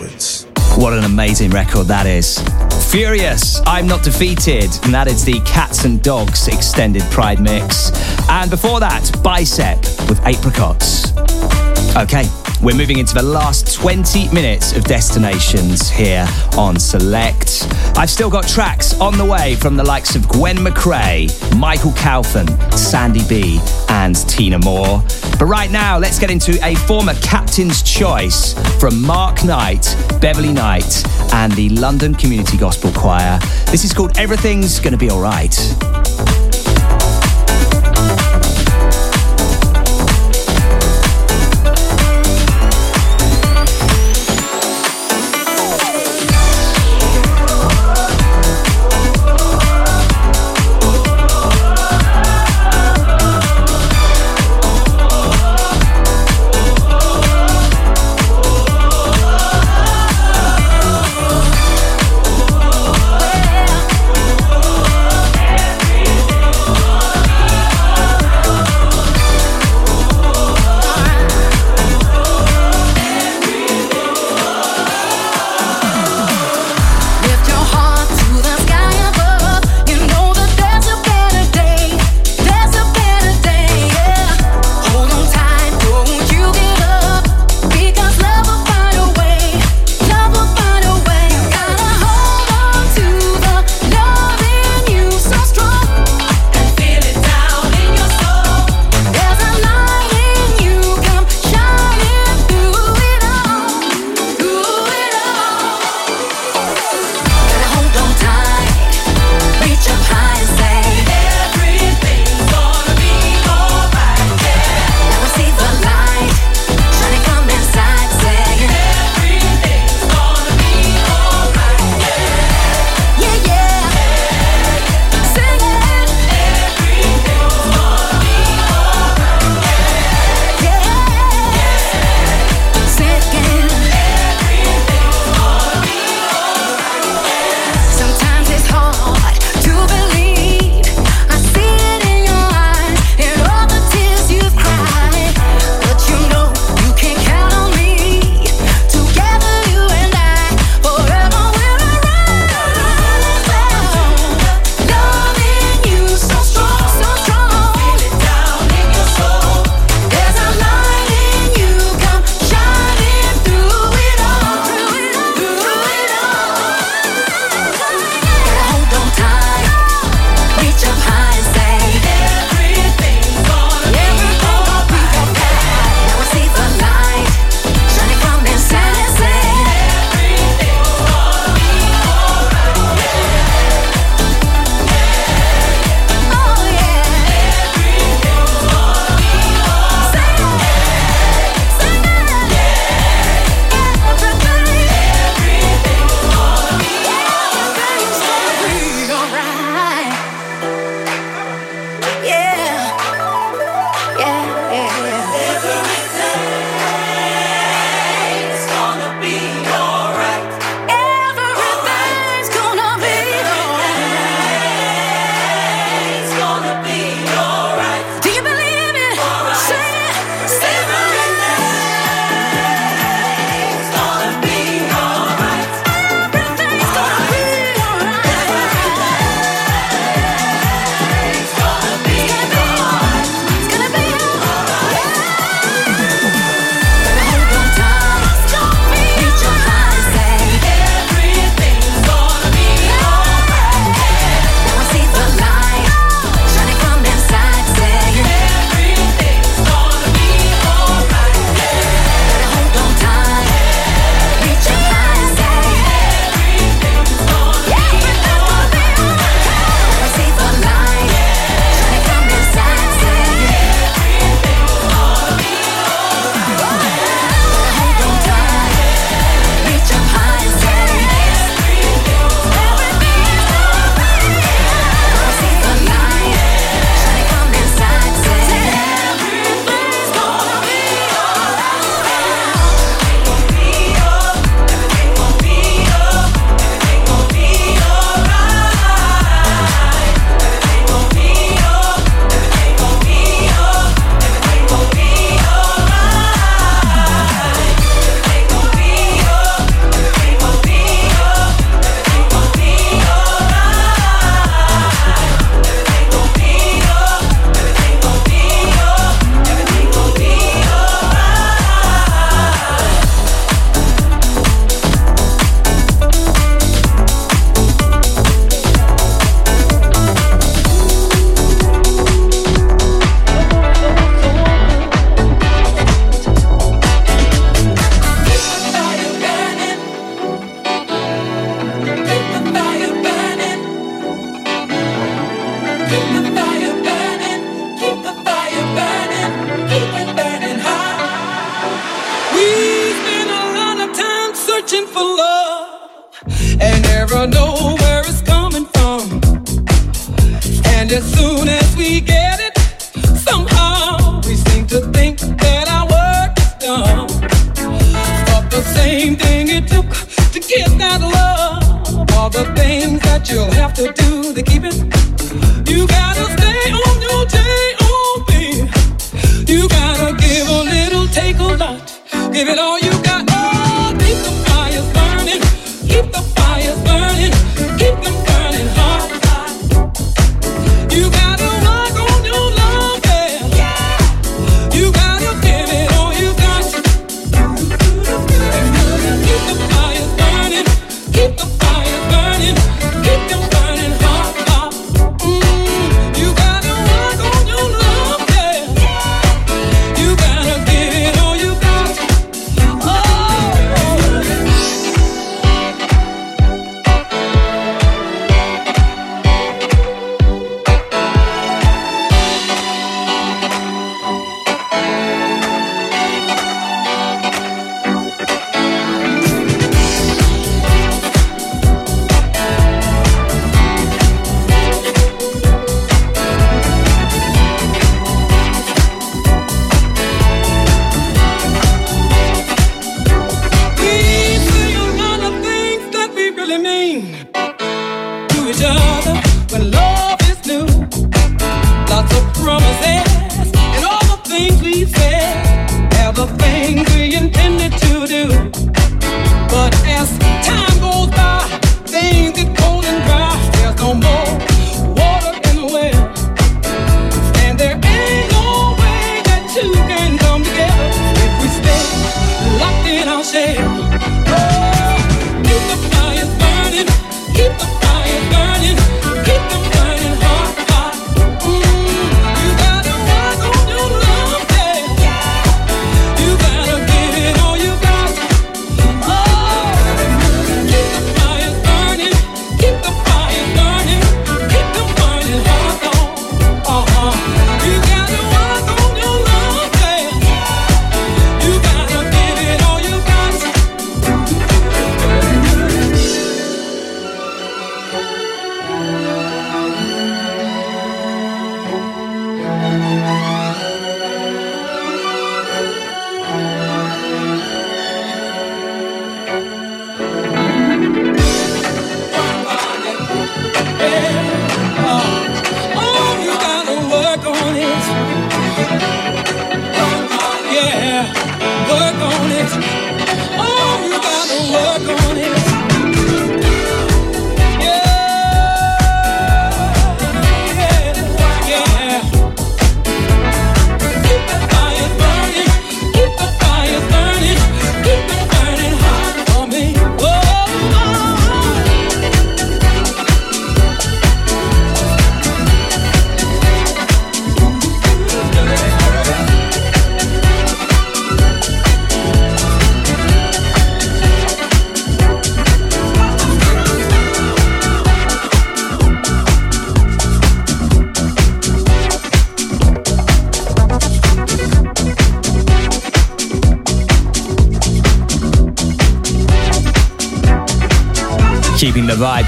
Roberts. What an amazing record that is. Furious, I'm Not Defeated, and that is the Cats and Dogs extended Pride mix. And before that, Bicep with Apricots. Okay, we're moving into the last 20 minutes of destinations here on Select. I've still got tracks on the way from the likes of Gwen McCrae, Michael Calfan, Sandy B, and Tina Moore. But right now, let's get into a former captain's choice from Mark Knight, Beverly Knight, and the London Community Gospel Choir. This is called Everything's Gonna Be Alright.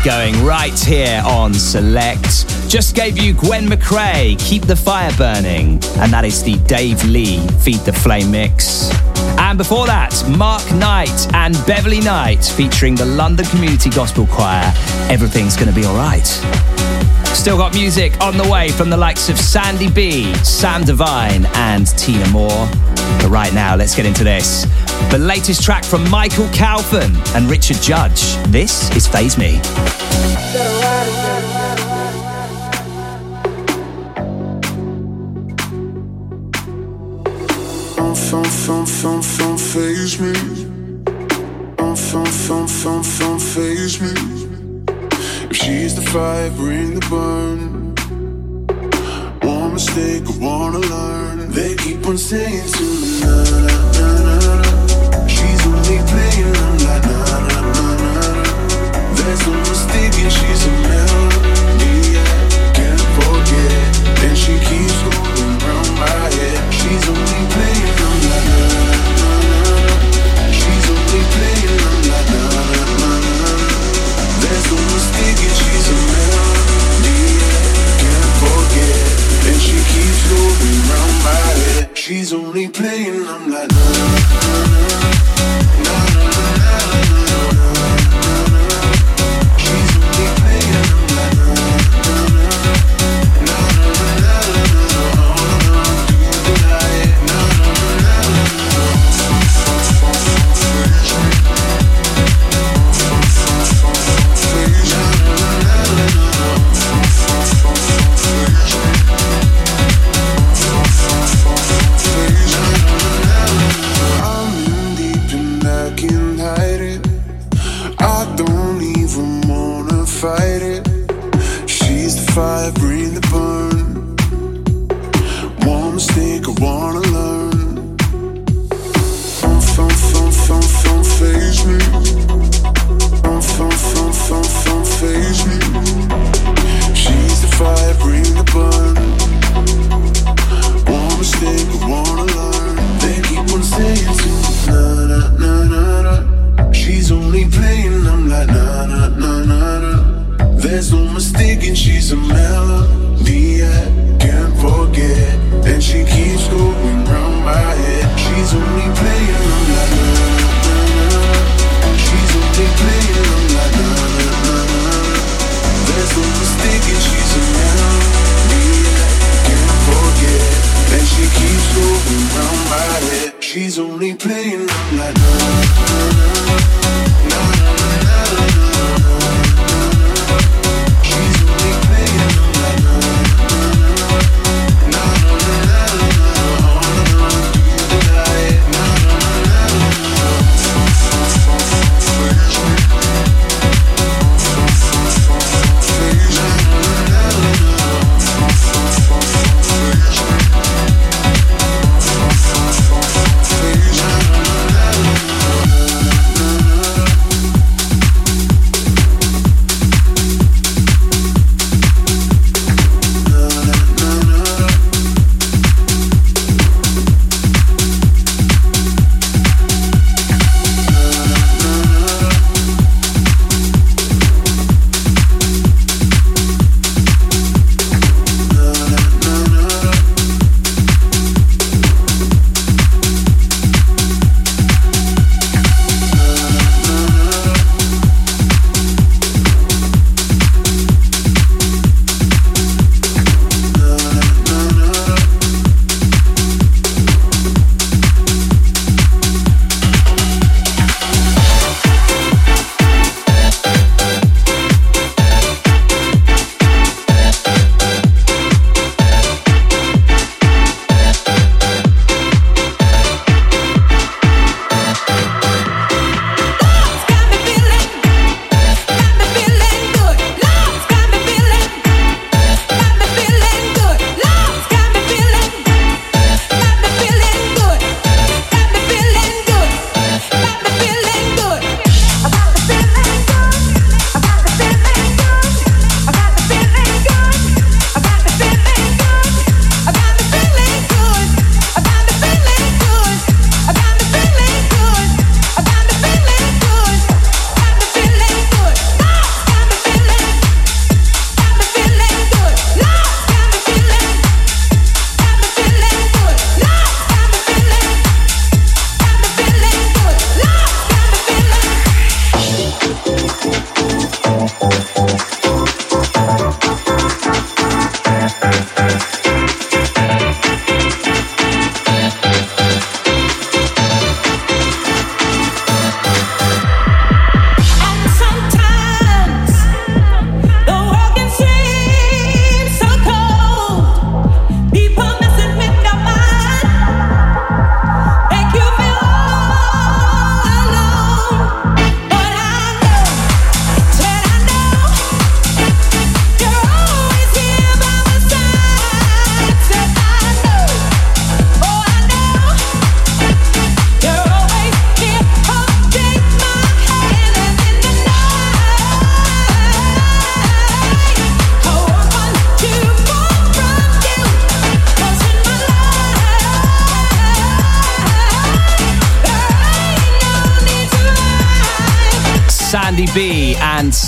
going right here on Select. Just gave you Gwen McCrae, Keep the Fire Burning, and that is the Dave Lee Feed the Flame mix. And before that, Mark Knight and Beverly Knight featuring the London Community Gospel Choir. Everything's gonna be alright. Still got music on the way from the likes of Sandy B, Sam Divine, and Tina Moore. But right now, let's get into this the latest track from Michael Calfan and Richard Judge. This is Phase Me.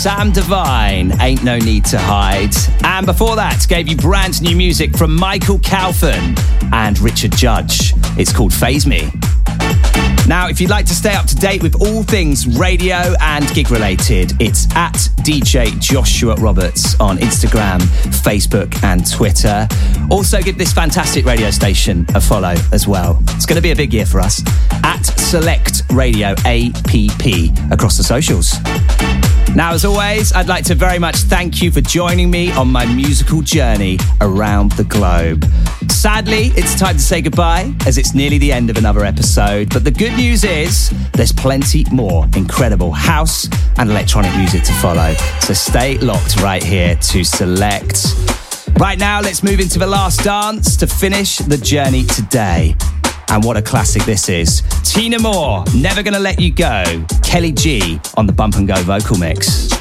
Sam Divine, Ain't No Need to Hide. And before that, gave you brand new music from Michael Calfan and Richard Judge. It's called Phase Me. Now, if you'd like to stay up to date with all things radio and gig related, it's at DJ Joshua Roberts on Instagram, Facebook, and Twitter. Also, give this fantastic radio station a follow as well. It's going to be a big year for us. At Select Radio APP across the socials. Now, as always, I'd like to very much thank you for joining me on my musical journey around the globe. Sadly, it's time to say goodbye as it's nearly the end of another episode. But the good news is there's plenty more incredible house and electronic music to follow. So stay locked right here to select. Right now, let's move into the last dance to finish the journey today. And what a classic this is. Tina Moore, Never Gonna Let You Go. Kelly G on the Bump and Go vocal mix.